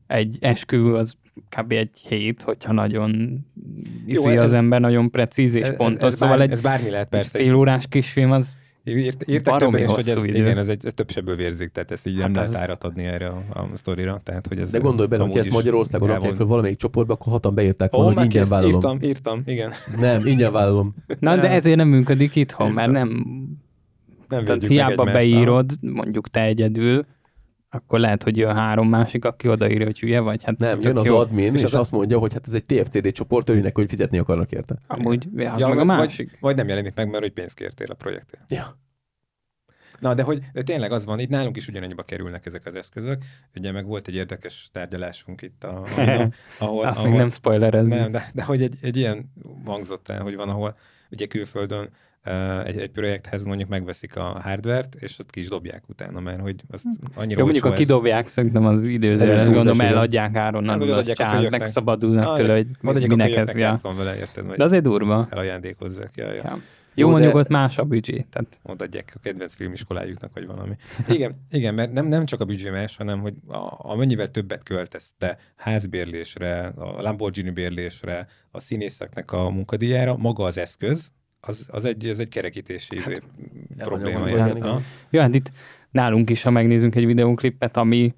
Egy esküvő az kb. egy hét, hogyha nagyon iszi Jó, az ember, nagyon precíz és ez, pontos. Ez, ez szóval bár, egy ez bármi lehet persze. fél órás kisfilm az Írt, írtak többen is, hogy ez, igen, ez egy több sebből vérzik, tehát ezt így hát nem lehet árat adni erre a, a sztorira. Tehát, hogy ez De gondolj bele, hogy ezt Magyarországon rakják fel valamelyik csoportba, akkor hatan beírták volna, oh, hogy ingyen vállalom. Írtam, írtam, igen. Nem, ingyen vállalom. Na, de ezért nem működik itthon, mert nem... nem Tehát hiába beírod, mondjuk te egyedül, akkor lehet, hogy jön három másik, aki odaírja, hogy hülye vagy. Hát nem, jön az jó. admin, és, és az azt mondja, hogy hát ez egy TFCD csoport, örülnek, hogy fizetni akarnak érte. Amúgy, az ja, meg a másik. Vagy, vagy nem jelenik meg, mert hogy pénzt kértél a projektért. Ja. Na, de hogy de tényleg az van, itt nálunk is ugyanannyiba kerülnek ezek az eszközök. Ugye meg volt egy érdekes tárgyalásunk itt, a, a, ahol... Azt ahol, még nem spoilerez. Nem, de, de hogy egy, egy ilyen hangzott el, hogy van, ahol ugye külföldön egy, egy projekthez mondjuk megveszik a hardvert, és ott ki is dobják utána, mert hogy azt annyira Jó, mondjuk a kidobják, ez... szerintem az időzős, gondolom eladják áron, hát, az csár, megszabadulnak ah, tőle, hogy minek ez. Ja. Vele, érted, De azért durva. Elajándékozzák. Ja, ja. ja. Jó, Jó mondjuk ott más a büdzsé. Tehát... Odaadják a kedvenc filmiskolájuknak, vagy valami. Igen, igen mert nem, nem csak a büdzsé más, hanem hogy a, amennyivel többet költesz te házbérlésre, a Lamborghini bérlésre, a színészeknek a munkadíjára, maga az eszköz, az, az, egy, az egy kerekítési hát, izé probléma. Ja, hát itt nálunk is, ha megnézünk egy videóklipet, ami,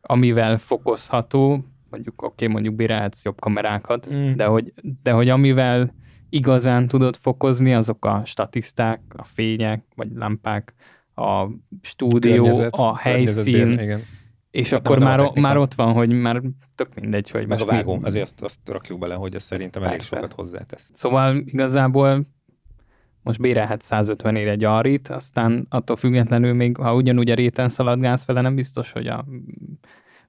amivel fokozható, mondjuk oké, okay, mondjuk bírálhatsz jobb kamerákat, mm. de, hogy, de hogy amivel igazán tudod fokozni, azok a statiszták, a fények, vagy lámpák, a stúdió, a, a helyszín, igen. és nem, akkor nem már, már ott van, hogy már tök mindegy, hogy Meg a vágó, mi... azért azt, azt rakjuk bele, hogy ez szerintem elég Persze. sokat hozzátesz. Szóval igazából most bérelhet 150 ér egy arit, aztán attól függetlenül még, ha ugyanúgy a réten szaladgálsz vele, nem biztos, hogy a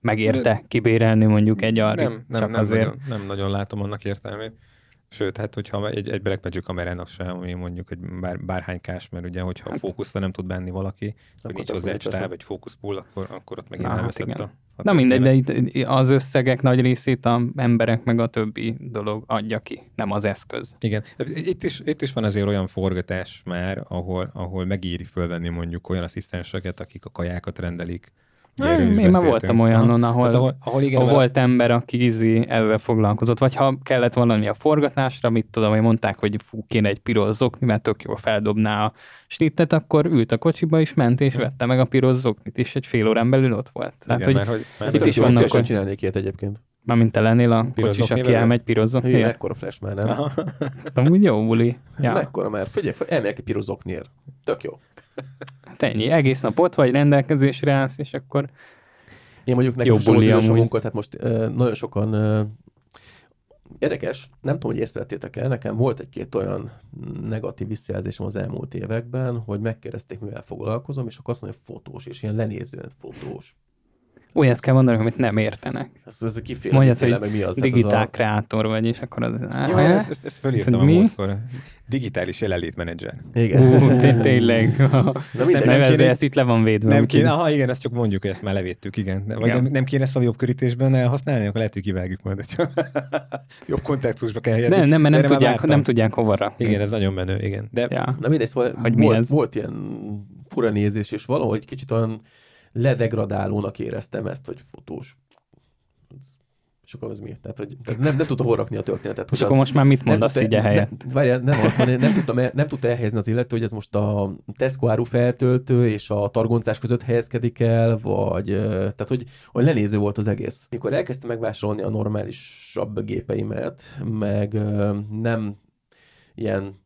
megérte kibérelni mondjuk egy arit. Nem, nem, csak nem, azért... nagyon, nem nagyon látom annak értelmét. Sőt, hát hogyha egy, egy Black Magic kamerának sem, ami mondjuk egy bár, bárhánykás, mert ugye, hogyha hát, fókuszra nem tud benni valaki, vagy nincs hozzá egy stáb, egy fókuszpull, akkor, akkor ott megint hát elveszett hát a, a Na mindegy, de itt az összegek nagy részét a emberek meg a többi dolog adja ki, nem az eszköz. Igen. Itt is, itt is van azért olyan forgatás már, ahol, ahol megéri fölvenni mondjuk olyan asszisztenseket, akik a kajákat rendelik, én már voltam olyanon, ahol, ahol, ahol, igen, ahol volt ember, aki izi ezzel foglalkozott, vagy ha kellett valami a forgatásra, mit tudom, hogy mondták, hogy fú, kéne egy piros zokni, mert tök jól feldobná a snittet, akkor ült a kocsiba és ment, és vette meg a piros zoknit, és egy fél órán belül ott volt. Tehát, igen, hogy, mert, hogy mert itt is vannak, hogy csinálnék ilyet egyébként. Mármint te lennél a kocsis, aki elmegy pirozokni. Hű, ekkora flash már, nem? Amúgy jó buli. Ja. Mekkora már? Figyelj, elmegyek egy pirozokniért. Tök jó. Hát ennyi, egész nap ott vagy, rendelkezésre állsz, és akkor én mondjuk nekem Jó buli a munka, tehát most uh, nagyon sokan uh, Érdekes, nem tudom, hogy észrevettétek el, nekem volt egy-két olyan negatív visszajelzésem az elmúlt években, hogy megkérdezték, mivel foglalkozom, és akkor azt mondja, hogy fotós, és ilyen lenézően fotós. Olyat kell mondani, amit nem értenek. Ez, ez kiféle, Mondjad, kiféle, hogy mi az, digitál a... kreátor vagy, és akkor az... Jó, ezt, ezt, ezt felírtam a múltkor. Digitális jelenlétmenedzser. Igen. Ú, tényleg. Kéne, ezt itt le van védve. Nem kéne, aha, igen, ezt csak mondjuk, hogy ezt már levédtük, igen. Vagy igen. Nem, nem kéne ezt a jobb körítésben használni, akkor lehet, hogy kivágjuk majd, hogyha jobb kontextusba kell helyezni. Nem, nem, mert nem tudják, nem tudják hova rakni. Igen, ez nagyon menő, igen. De, ja. Na mindegy, szóval hogy volt, mi ez? volt ilyen fura nézés, és valahogy kicsit olyan ledegradálónak éreztem ezt, hogy fotós. És akkor az mi? Tehát, hogy tehát nem, nem tudta hol rakni a történetet. Hogy és akkor most már mit mondasz így a helyet? Nem, várjál, nem, azt mondani, nem, tudtam, nem tudta elhelyezni az illető, hogy ez most a Tesco áru feltöltő és a targoncás között helyezkedik el, vagy tehát, hogy, hogy lenéző volt az egész. Mikor elkezdtem megvásárolni a normálisabb gépeimet, meg nem ilyen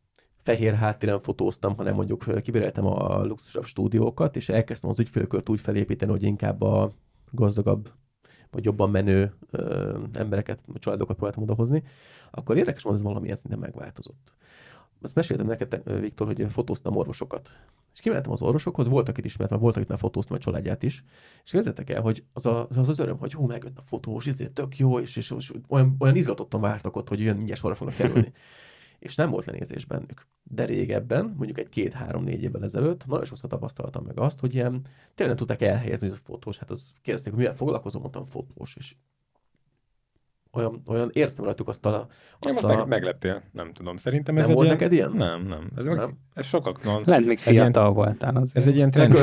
fehér háttéren fotóztam, hanem mondjuk kibéreltem a luxusabb stúdiókat, és elkezdtem az ügyfélkört úgy felépíteni, hogy inkább a gazdagabb vagy jobban menő ö, embereket, családokat próbáltam odahozni, akkor érdekes hogy ez valamilyen szinten megváltozott. Azt meséltem neked, Viktor, hogy fotóztam orvosokat. És kimentem az orvosokhoz, voltak itt ismert, voltak itt már fotóztam a családját is, és kezdetek el, hogy az az, az, az öröm, hogy hú, megjött a fotós, ezért tök jó, és, és, és olyan, olyan izgatottan vártak ott, hogy jön mindjárt sorra fognak kerülni. és nem volt lenézés bennük. De régebben, mondjuk egy két-három-négy évvel ezelőtt, nagyon sokszor tapasztaltam meg azt, hogy ilyen tényleg nem tudták elhelyezni, hogy ez fotós. Hát az kérdezték, hogy mivel foglalkozom, mondtam fotós, és olyan, olyan érztem rajtuk azt a... Azt most a... Meg, megleptél, nem tudom. Szerintem ez nem egy volt ilyen... neked ilyen? Nem, nem. Ez, nem. ez sokaknak... Lehet még fiatal ilyen... voltál azért. Ez egy ilyen trend.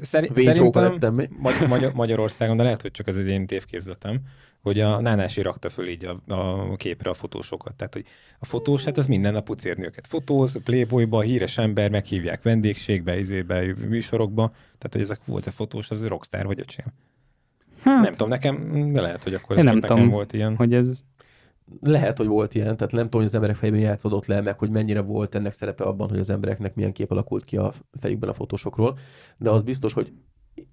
Szerintem Magyar, Magyarországon, de lehet, hogy csak ez egy én tévképzetem, hogy a Nánási rakta föl így a, a képre a fotósokat. Tehát, hogy a fotós, hát az minden nap pucérni őket. Fotóz, Playboyba, híres ember, meghívják vendégségbe, izébe, műsorokba. Tehát, hogy ezek volt a fotós, az rockstar vagy öcsém. Hát, nem tudom, nekem, lehet, hogy akkor ez nem tudom, volt ilyen. Hogy ez... Lehet, hogy volt ilyen, tehát nem tudom, hogy az emberek fejében játszódott le, meg hogy mennyire volt ennek szerepe abban, hogy az embereknek milyen kép alakult ki a fejükben a fotósokról, de az biztos, hogy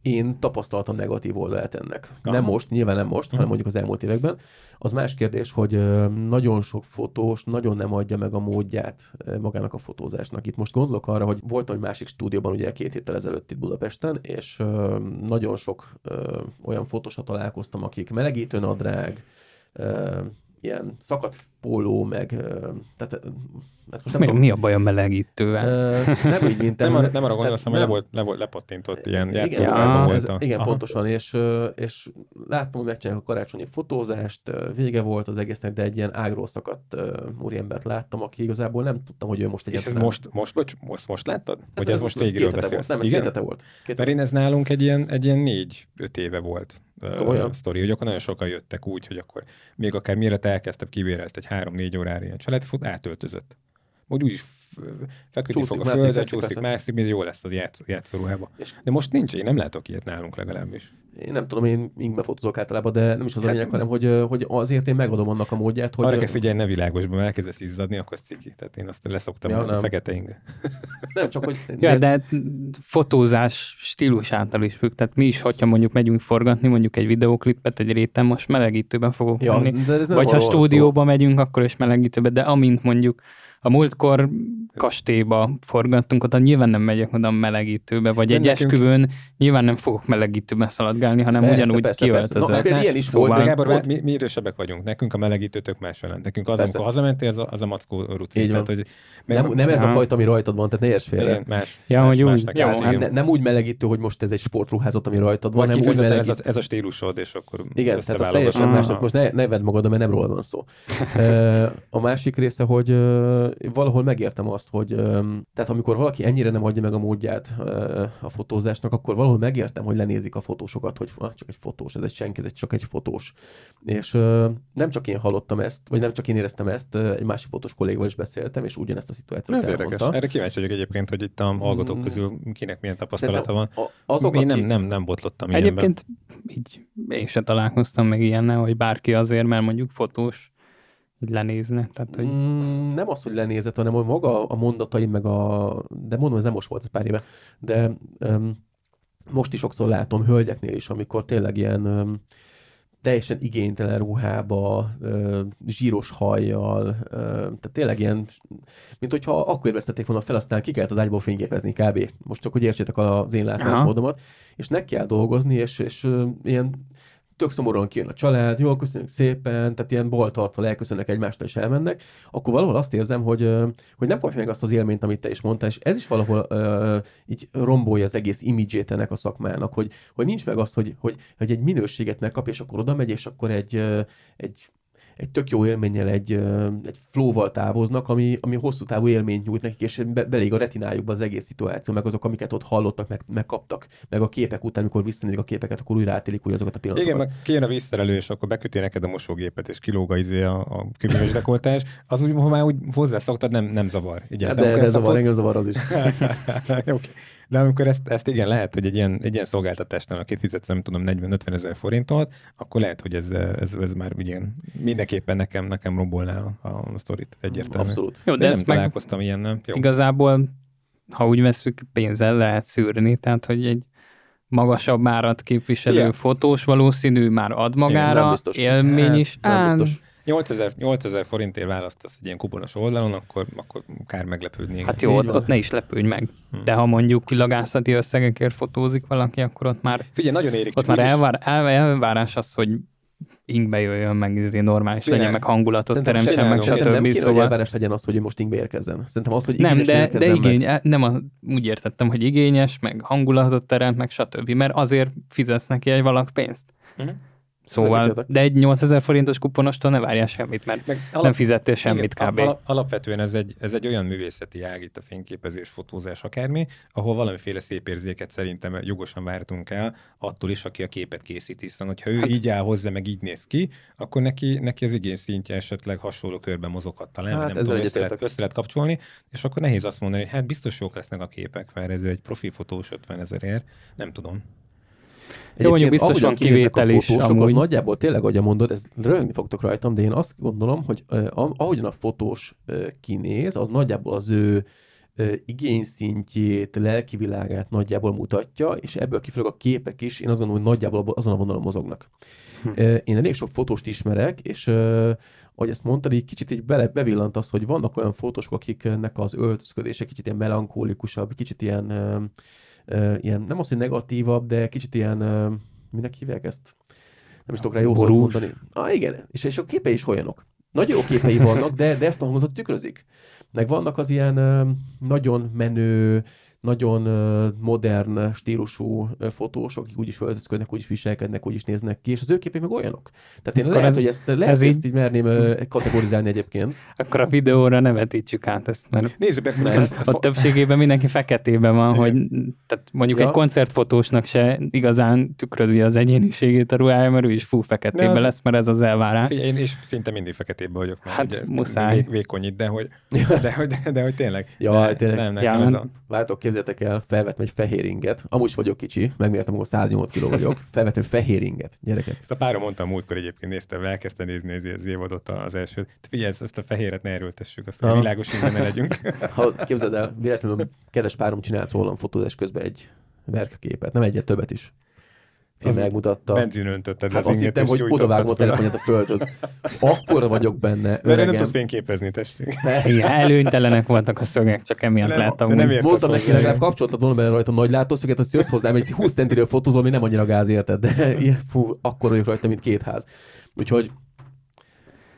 én tapasztaltam negatív oldalát ennek. Aha. Nem most, nyilván nem most, hanem mondjuk az elmúlt években. Az más kérdés, hogy nagyon sok fotós nagyon nem adja meg a módját magának a fotózásnak. Itt most gondolok arra, hogy voltam egy másik stúdióban ugye két héttel ezelőtt itt Budapesten, és nagyon sok olyan fotósat találkoztam, akik melegítő nadrág, ilyen szakadt póló, meg tehát ezt most nem mi, tudom. mi a baj a melegítővel? nem úgy, mint nem, nem, nem arra gondoltam, hogy le volt, le volt lepattintott ilyen igen, ja, ez, igen, Aha. pontosan, és, és láttam, hogy megcsinálják a karácsonyi fotózást, vége volt az egésznek, de egy ilyen ágról szakadt úriembert láttam, aki igazából nem tudtam, hogy ő most egyetlen. És most, most, bocs, most, most láttad? Ez, hogy ez, ez most végéről beszélsz? Nem, ez igen? két volt. Két Mert én ez nálunk egy ilyen, egy ilyen négy-öt éve volt uh, sztori, hogy akkor nagyon sokan jöttek úgy, hogy akkor még akár mire elkezdtem, kibérelt egy három-négy órára ilyen családi fut, átöltözött. Úgy úgyis feküdni fog a földön, csúszik, mászik, mint jó lesz a játszóruhába. De most nincs, én nem látok ilyet nálunk legalábbis. Én nem tudom, én ingbe fotózok általában, de nem is az hát, a lényeg, hanem hogy, hogy azért én megadom annak a módját, hogy... Arra kell figyelj, ne világosban, mert elkezdesz izzadni, akkor az ciki. Tehát én azt leszoktam ja, a fekete inge. Nem, csak hogy... Ja, de fotózás stílusától is függ. Tehát mi is, hogyha mondjuk megyünk forgatni, mondjuk egy videóklipet, egy réten most melegítőben fogok ja, menni. Vagy ha stúdióba szó. megyünk, akkor is melegítőben, de amint mondjuk a múltkor kastélyba forgattunk, ott nyilván nem megyek oda melegítőbe, vagy egy nekünk... esküvőn nyilván nem fogok melegítőbe szaladgálni, hanem persze, ugyanúgy persze, kiöltözök. Persze. No, ilyen is szóval... volt. Gábor, volt... mi, mi idősebbek vagyunk, nekünk a melegítőtök más jelent. Nekünk az, persze. amikor hazamentél, az a, az a mackó ruci. Tehát, hogy, nem, nem, ez a fajta, ami rajtad van, tehát ne érts félre. Más, ja, más, hogy úgy, jó, hát ne, nem úgy melegítő, hogy most ez egy sportruházat, ami rajtad van, hanem úgy melegítő. Ez, ez a stílusod, és akkor Igen, tehát az teljesen más. Most ne, ne vedd magad, mert nem róla van szó. A másik része, hogy valahol megértem azt, hogy tehát amikor valaki ennyire nem adja meg a módját a fotózásnak, akkor valahol megértem, hogy lenézik a fotósokat, hogy ah, csak egy fotós, ez egy senki, ez egy csak egy fotós. És nem csak én hallottam ezt, vagy nem csak én éreztem ezt, egy másik fotós kollégával is beszéltem, és ugyanezt a szituációt Ez elmondta. érdekes. Erre kíváncsi vagyok egyébként, hogy itt a hallgatók mm. közül kinek milyen tapasztalata van. Azok, én nem, nem, nem botlottam Egyébként ilyenben. így én sem találkoztam meg ilyennel, hogy bárki azért, mert mondjuk fotós, így lenézne? Tehát, hogy... Mm, nem az, hogy lenézett, hanem hogy maga a mondataim, meg a... De mondom, ez nem most volt, ez pár éve. De um, most is sokszor látom hölgyeknél is, amikor tényleg ilyen um, teljesen igénytelen ruhába, uh, zsíros hajjal, tehát tényleg ilyen, mint hogyha akkor vesztették volna fel, aztán ki kellett az ágyból fényképezni kb. Most csak, hogy értsétek az én látásmódomat, és neki kell dolgozni, és, és ilyen tök szomorúan kijön a család, jól köszönjük szépen, tehát ilyen baltartva elköszönnek egymástól és elmennek, akkor valahol azt érzem, hogy, hogy nem kapja meg azt az élményt, amit te is mondtál, és ez is valahol uh, így rombolja az egész imidzsét ennek a szakmának, hogy, hogy nincs meg az, hogy, hogy, hogy egy minőséget megkap, és akkor oda megy, és akkor egy, egy egy tök jó élménnyel, egy, egy flowval távoznak, ami, ami hosszú távú élményt nyújt nekik, és be, belég a retinájukba az egész szituáció, meg azok, amiket ott hallottak, meg, megkaptak, meg a képek után, amikor visszanézik a képeket, akkor újra átélik úgy azokat a pillanatokat. Igen, meg kijön a vízszerelő, és akkor beköti neked a mosógépet, és kilóga izé a, a kövényes dekoltás, az úgy, ha már úgy hozzászoktad, nem, nem zavar. Igen, hát de, de, de zavar, fot... engem zavar az is. okay. De amikor ezt, ezt igen, lehet, hogy egy ilyen, egy ilyen szolgáltatásnál, aki fizetsz, nem tudom, 40-50 ezer forintot, akkor lehet, hogy ez, ez, ez már igen, mindenképpen nekem, nekem rombolná a, a sztorit egyértelműen. Abszolút. Jó, de, de nem találkoztam ilyennel. Jó. Igazából, ha úgy veszük, pénzzel lehet szűrni, tehát hogy egy magasabb árat képviselő Igen. fotós valószínű már ad magára, Igen, biztos. élmény is. Hát, nem biztos. 8000, 8000 forintért választasz egy ilyen kuponos oldalon, akkor, akkor kár meglepődni. Hát jó, ott, ott ne is lepődj meg. Hmm. De ha mondjuk kilagászati összegekért fotózik valaki, akkor ott már, Figyelj, nagyon érik. Ott már elvár, el, elvárás az, hogy ingbe jöjjön, meg izé normális Tényleg. legyen, meg hangulatot Szerintem teremtsen, meg stb. Nem kéne, szóval... hogy legyen az, hogy most ingbe érkezzen. Szerintem az, hogy Nem, de, de igény, meg... nem a, úgy értettem, hogy igényes, meg hangulatot teremt, meg stb. Mert azért fizetsz neki egy valak pénzt. Uh-huh. Szóval, de egy 8000 forintos kuponostól ne várjál semmit, mert meg alap, nem fizettél semmit igen, kb. Alap, alapvetően ez egy, ez egy olyan művészeti ág itt a fényképezés, fotózás, akármi, ahol valamiféle szép érzéket szerintem jogosan vártunk el attól is, aki a képet készít, hiszen hogyha ő hát, így áll hozzá, meg így néz ki, akkor neki, neki az igény szintje esetleg hasonló körben mozoghat talán, hát nem tudom, össze lehet, össze lehet kapcsolni, és akkor nehéz azt mondani, hogy hát biztos jók lesznek a képek, mert ez egy profi fotós 50 ezerért, nem tudom. Jó, mondjuk biztos van kivétel is. Amúgy. Az nagyjából tényleg, ahogy mondod, ez röhögni fogtok rajtam, de én azt gondolom, hogy ahogyan a fotós kinéz, az nagyjából az ő igényszintjét, lelki világát nagyjából mutatja, és ebből kifolyólag a képek is, én azt gondolom, hogy nagyjából azon a vonalon mozognak. Hm. Én elég sok fotóst ismerek, és ahogy ezt mondtad, így kicsit így bele, bevillant az, hogy vannak olyan fotósok, akiknek az öltözködése kicsit ilyen melankólikusabb, kicsit ilyen, ilyen nem az, hogy negatívabb, de kicsit ilyen, minek hívják ezt? Nem is tudok rá jó szót mondani. Ah, igen, és, és a képei is olyanok. Nagyon jó képei vannak, de, de ezt a hangot tükrözik. Meg vannak az ilyen nagyon menő, nagyon modern stílusú fotósok, akik úgyis öltözködnek, úgyis viselkednek, úgyis néznek ki, és az ő képei meg olyanok. Tehát én Akkor lehet, ez, hogy ezt, lehet, ez ezt így merném kategorizálni egyébként. Akkor a videóra ne vetítsük át ezt, mert Nézzük meg, a többségében mindenki feketében van, hogy tehát mondjuk ja. egy koncertfotósnak se igazán tükrözi az egyéniségét a ruhája, mert ő is fú feketében az... lesz, mert ez az elvárás. Én is szinte mindig feketében vagyok. Hát ugye, muszáj. Vékony itt, de hogy, de, hogy, de, de, hogy tényleg. Ja, de, tényleg. Nem, nem, ja, ez a... Vártok, képzeltek el, felvettem egy fehér inget. Amúgy vagyok kicsi, megmértem, hogy 108 kg vagyok. Felvettem fehér inget, gyerekek. Ezt a párom mondta múltkor egyébként, néztem, elkezdte nézni az évadot az első. Figyelj, ezt a fehéret ne erőltessük, azt a világos ingben ne legyünk. Ha képzeld el, véletlenül kedves párom csinált rólam fotózás közben egy verkképet, nem egyet, többet is. Film megmutatta. Benzin öntötted hát azt hittem, hogy odavágom a telefonját a földhöz. Akkor vagyok benne, öregem. nem tudsz fényképezni, tessék. Igen, előnytelenek voltak a szögek, csak emiatt láttam. Nem Mondtam neki, legalább kapcsoltad volna benne rajta nagy látószöget, azt jössz hozzám, egy 20 centiről fotózol, ami nem annyira gáz érted, de fú, akkor vagyok rajta, mint két ház. Úgyhogy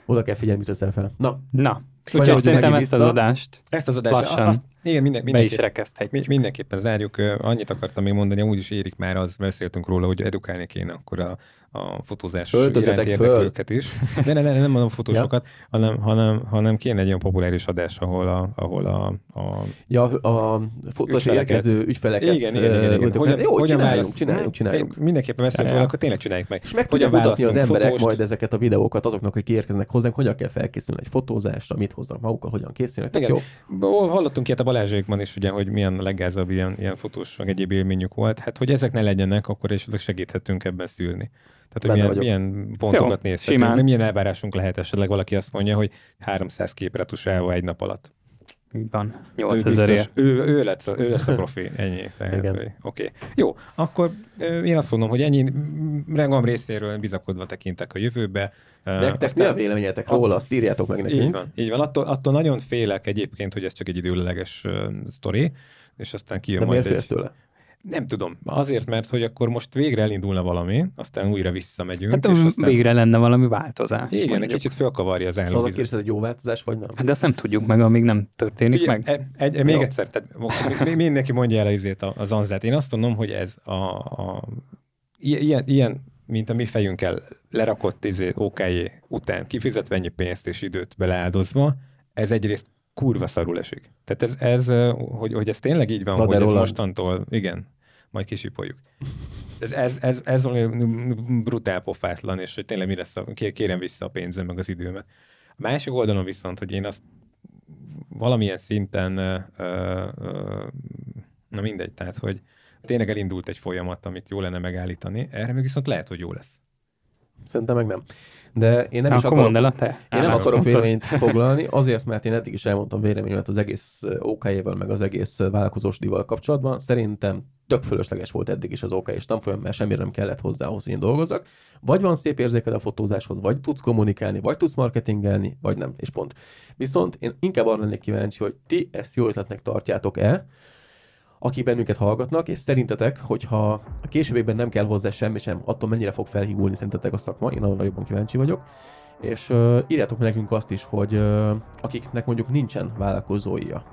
oda kell figyelni, mit fel. Na. Na. Úgyhogy szerintem ezt az adást ezt az adást lassan azt, igen, minden, be is rekeszthetjük. Mindenképpen zárjuk. Annyit akartam még mondani, amúgy is érik már, az beszéltünk róla, hogy edukálni kéne akkor a, a fotózás iránt érdeklőket is. De ne, ne, nem mondom fotósokat, ja. hanem, hanem, hanem kéne egy olyan populáris adás, ahol a, ahol a, a Ja, a fotós érkező ügyfeleket. Igen, igen, igen. igen. Hogyan, jó, hogyan csináljuk, csináljuk, csináljuk. Mindenképpen beszélünk róla, akkor tényleg csináljuk meg. És meg tudják mutatni az emberek fotóst. majd ezeket a videókat azoknak, akik érkeznek hozzánk, hogyan kell felkészülni egy fotózásra, mit hoznak magukkal, hogyan készülnek. Igen. Jó. Hallottunk ilyet a Balázsékban is, ugye, hogy milyen leggázabb ilyen, ilyen fotós, meg egyéb élményük volt. Hát, hogy ezek ne legyenek, akkor esetleg segíthetünk ebben szülni. Tehát, hogy milyen, milyen pontokat nézhetünk, milyen elvárásunk lehet esetleg valaki azt mondja, hogy 300 képre tusálva egy nap alatt. Van, 8000 ő, ő, ő, lesz, ő lesz a profi, ennyi. Oké. Okay. Jó, akkor én azt mondom, hogy ennyi rengam részéről bizakodva tekintek a jövőbe. Nektek Aztán, mi a véleményetek róla, azt írjátok meg nekünk. Így van, így van. Attól, attól nagyon félek egyébként, hogy ez csak egy időleges uh, sztori, és aztán kijön De majd miért egy... tőle? Nem tudom. Azért, mert hogy akkor most végre elindulna valami, aztán újra visszamegyünk. Hát és aztán... végre lenne valami változás. Igen, mondjuk. egy kicsit fölkavarja az állóvizet. Szóval kérdés, egy jó változás, vagy nem? Hát de azt nem tudjuk meg, amíg nem történik Figyelj, meg. Egy, egy, még egyszer, tehát mindenki mondja el azért az anzát. Én azt mondom, hogy ez a, a ilyen, ilyen mint a mi fejünkkel lerakott izé, OKJ után, kifizetve ennyi pénzt és időt beleáldozva, ez egyrészt kurva szarul esik. Tehát ez, ez hogy, hogy ez tényleg így van, Na, hogy ez mostantól, igen, majd kisipoljuk. Ez, ez, ez, ez brutál pofátlan, és hogy tényleg mi lesz, a, kérem vissza a pénzem, meg az időmet. A másik oldalon viszont, hogy én azt valamilyen szinten, na mindegy, tehát, hogy tényleg elindult egy folyamat, amit jó lenne megállítani, erre meg viszont lehet, hogy jó lesz. Szerintem meg nem. De én nem Na, is akarok, el a te. Én nem akarok véleményt foglalni, azért, mert én eddig is elmondtam véleményemet az egész OK-jével, meg az egész vállalkozósdival kapcsolatban. Szerintem tök fölösleges volt eddig is az OK és tanfolyam, mert semmire nem kellett hozzához, hogy én dolgozzak. Vagy van szép érzéked a fotózáshoz, vagy tudsz kommunikálni, vagy tudsz marketingelni, vagy nem, és pont. Viszont én inkább arra lennék kíváncsi, hogy ti ezt jó ötletnek tartjátok-e, akik bennünket hallgatnak, és szerintetek, hogyha a későbbiekben nem kell hozzá semmi sem, attól mennyire fog felhívulni szerintetek a szakma, én arra jobban kíváncsi vagyok. És uh, írjátok meg nekünk azt is, hogy uh, akiknek mondjuk nincsen vállalkozója,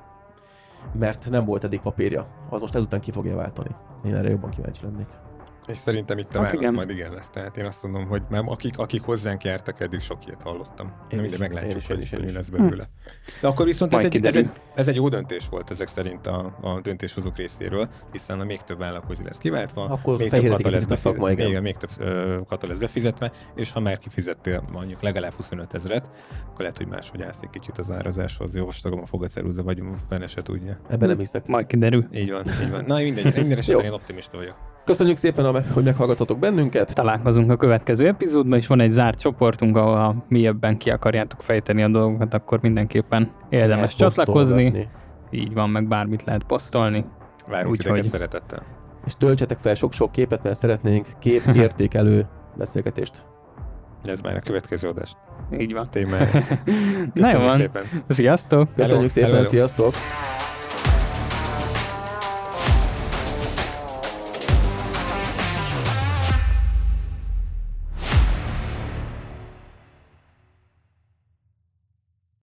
mert nem volt eddig papírja, az most ezután ki fogja váltani. Én erre jobban kíváncsi lennék. És szerintem itt a hát igen. majd igen lesz. Tehát én azt mondom, hogy már akik, akik hozzánk jártak, eddig sok ilyet hallottam. Én is, meglátjuk, én is, hogy, én is, lesz belőle. Hm. De akkor viszont ez egy, ez, egy, ez egy jó döntés volt ezek szerint a, a döntéshozók részéről, hiszen a még több vállalkozó lesz kiváltva. Akkor még több kata lesz, a szakma, igen. még, még több uh, kata lesz befizetve, és ha már kifizettél mondjuk legalább 25 ezeret, akkor lehet, hogy máshogy állsz egy kicsit az árazáshoz, javaslom a fogacerúza, vagy fene se tudja. Ebben nem hiszek. Majd kiderül. Így van, így van. Na, mindegy, minden esetben én optimista vagyok. Köszönjük szépen, hogy meghallgatotok bennünket. Találkozunk a következő epizódban, és van egy zárt csoportunk, ahol ha mélyebben ki akarjátok fejteni a dolgokat, akkor mindenképpen érdemes csatlakozni. Így van, meg bármit lehet posztolni. Várunk Úgy, hogy... szeretettel. És töltsetek fel sok-sok képet, mert szeretnénk kép értékelő beszélgetést. Ez már a következő adást. Így van. Témája. Na jó van. Szépen. Sziasztok! Köszönjük hello, szépen, hello. sziasztok!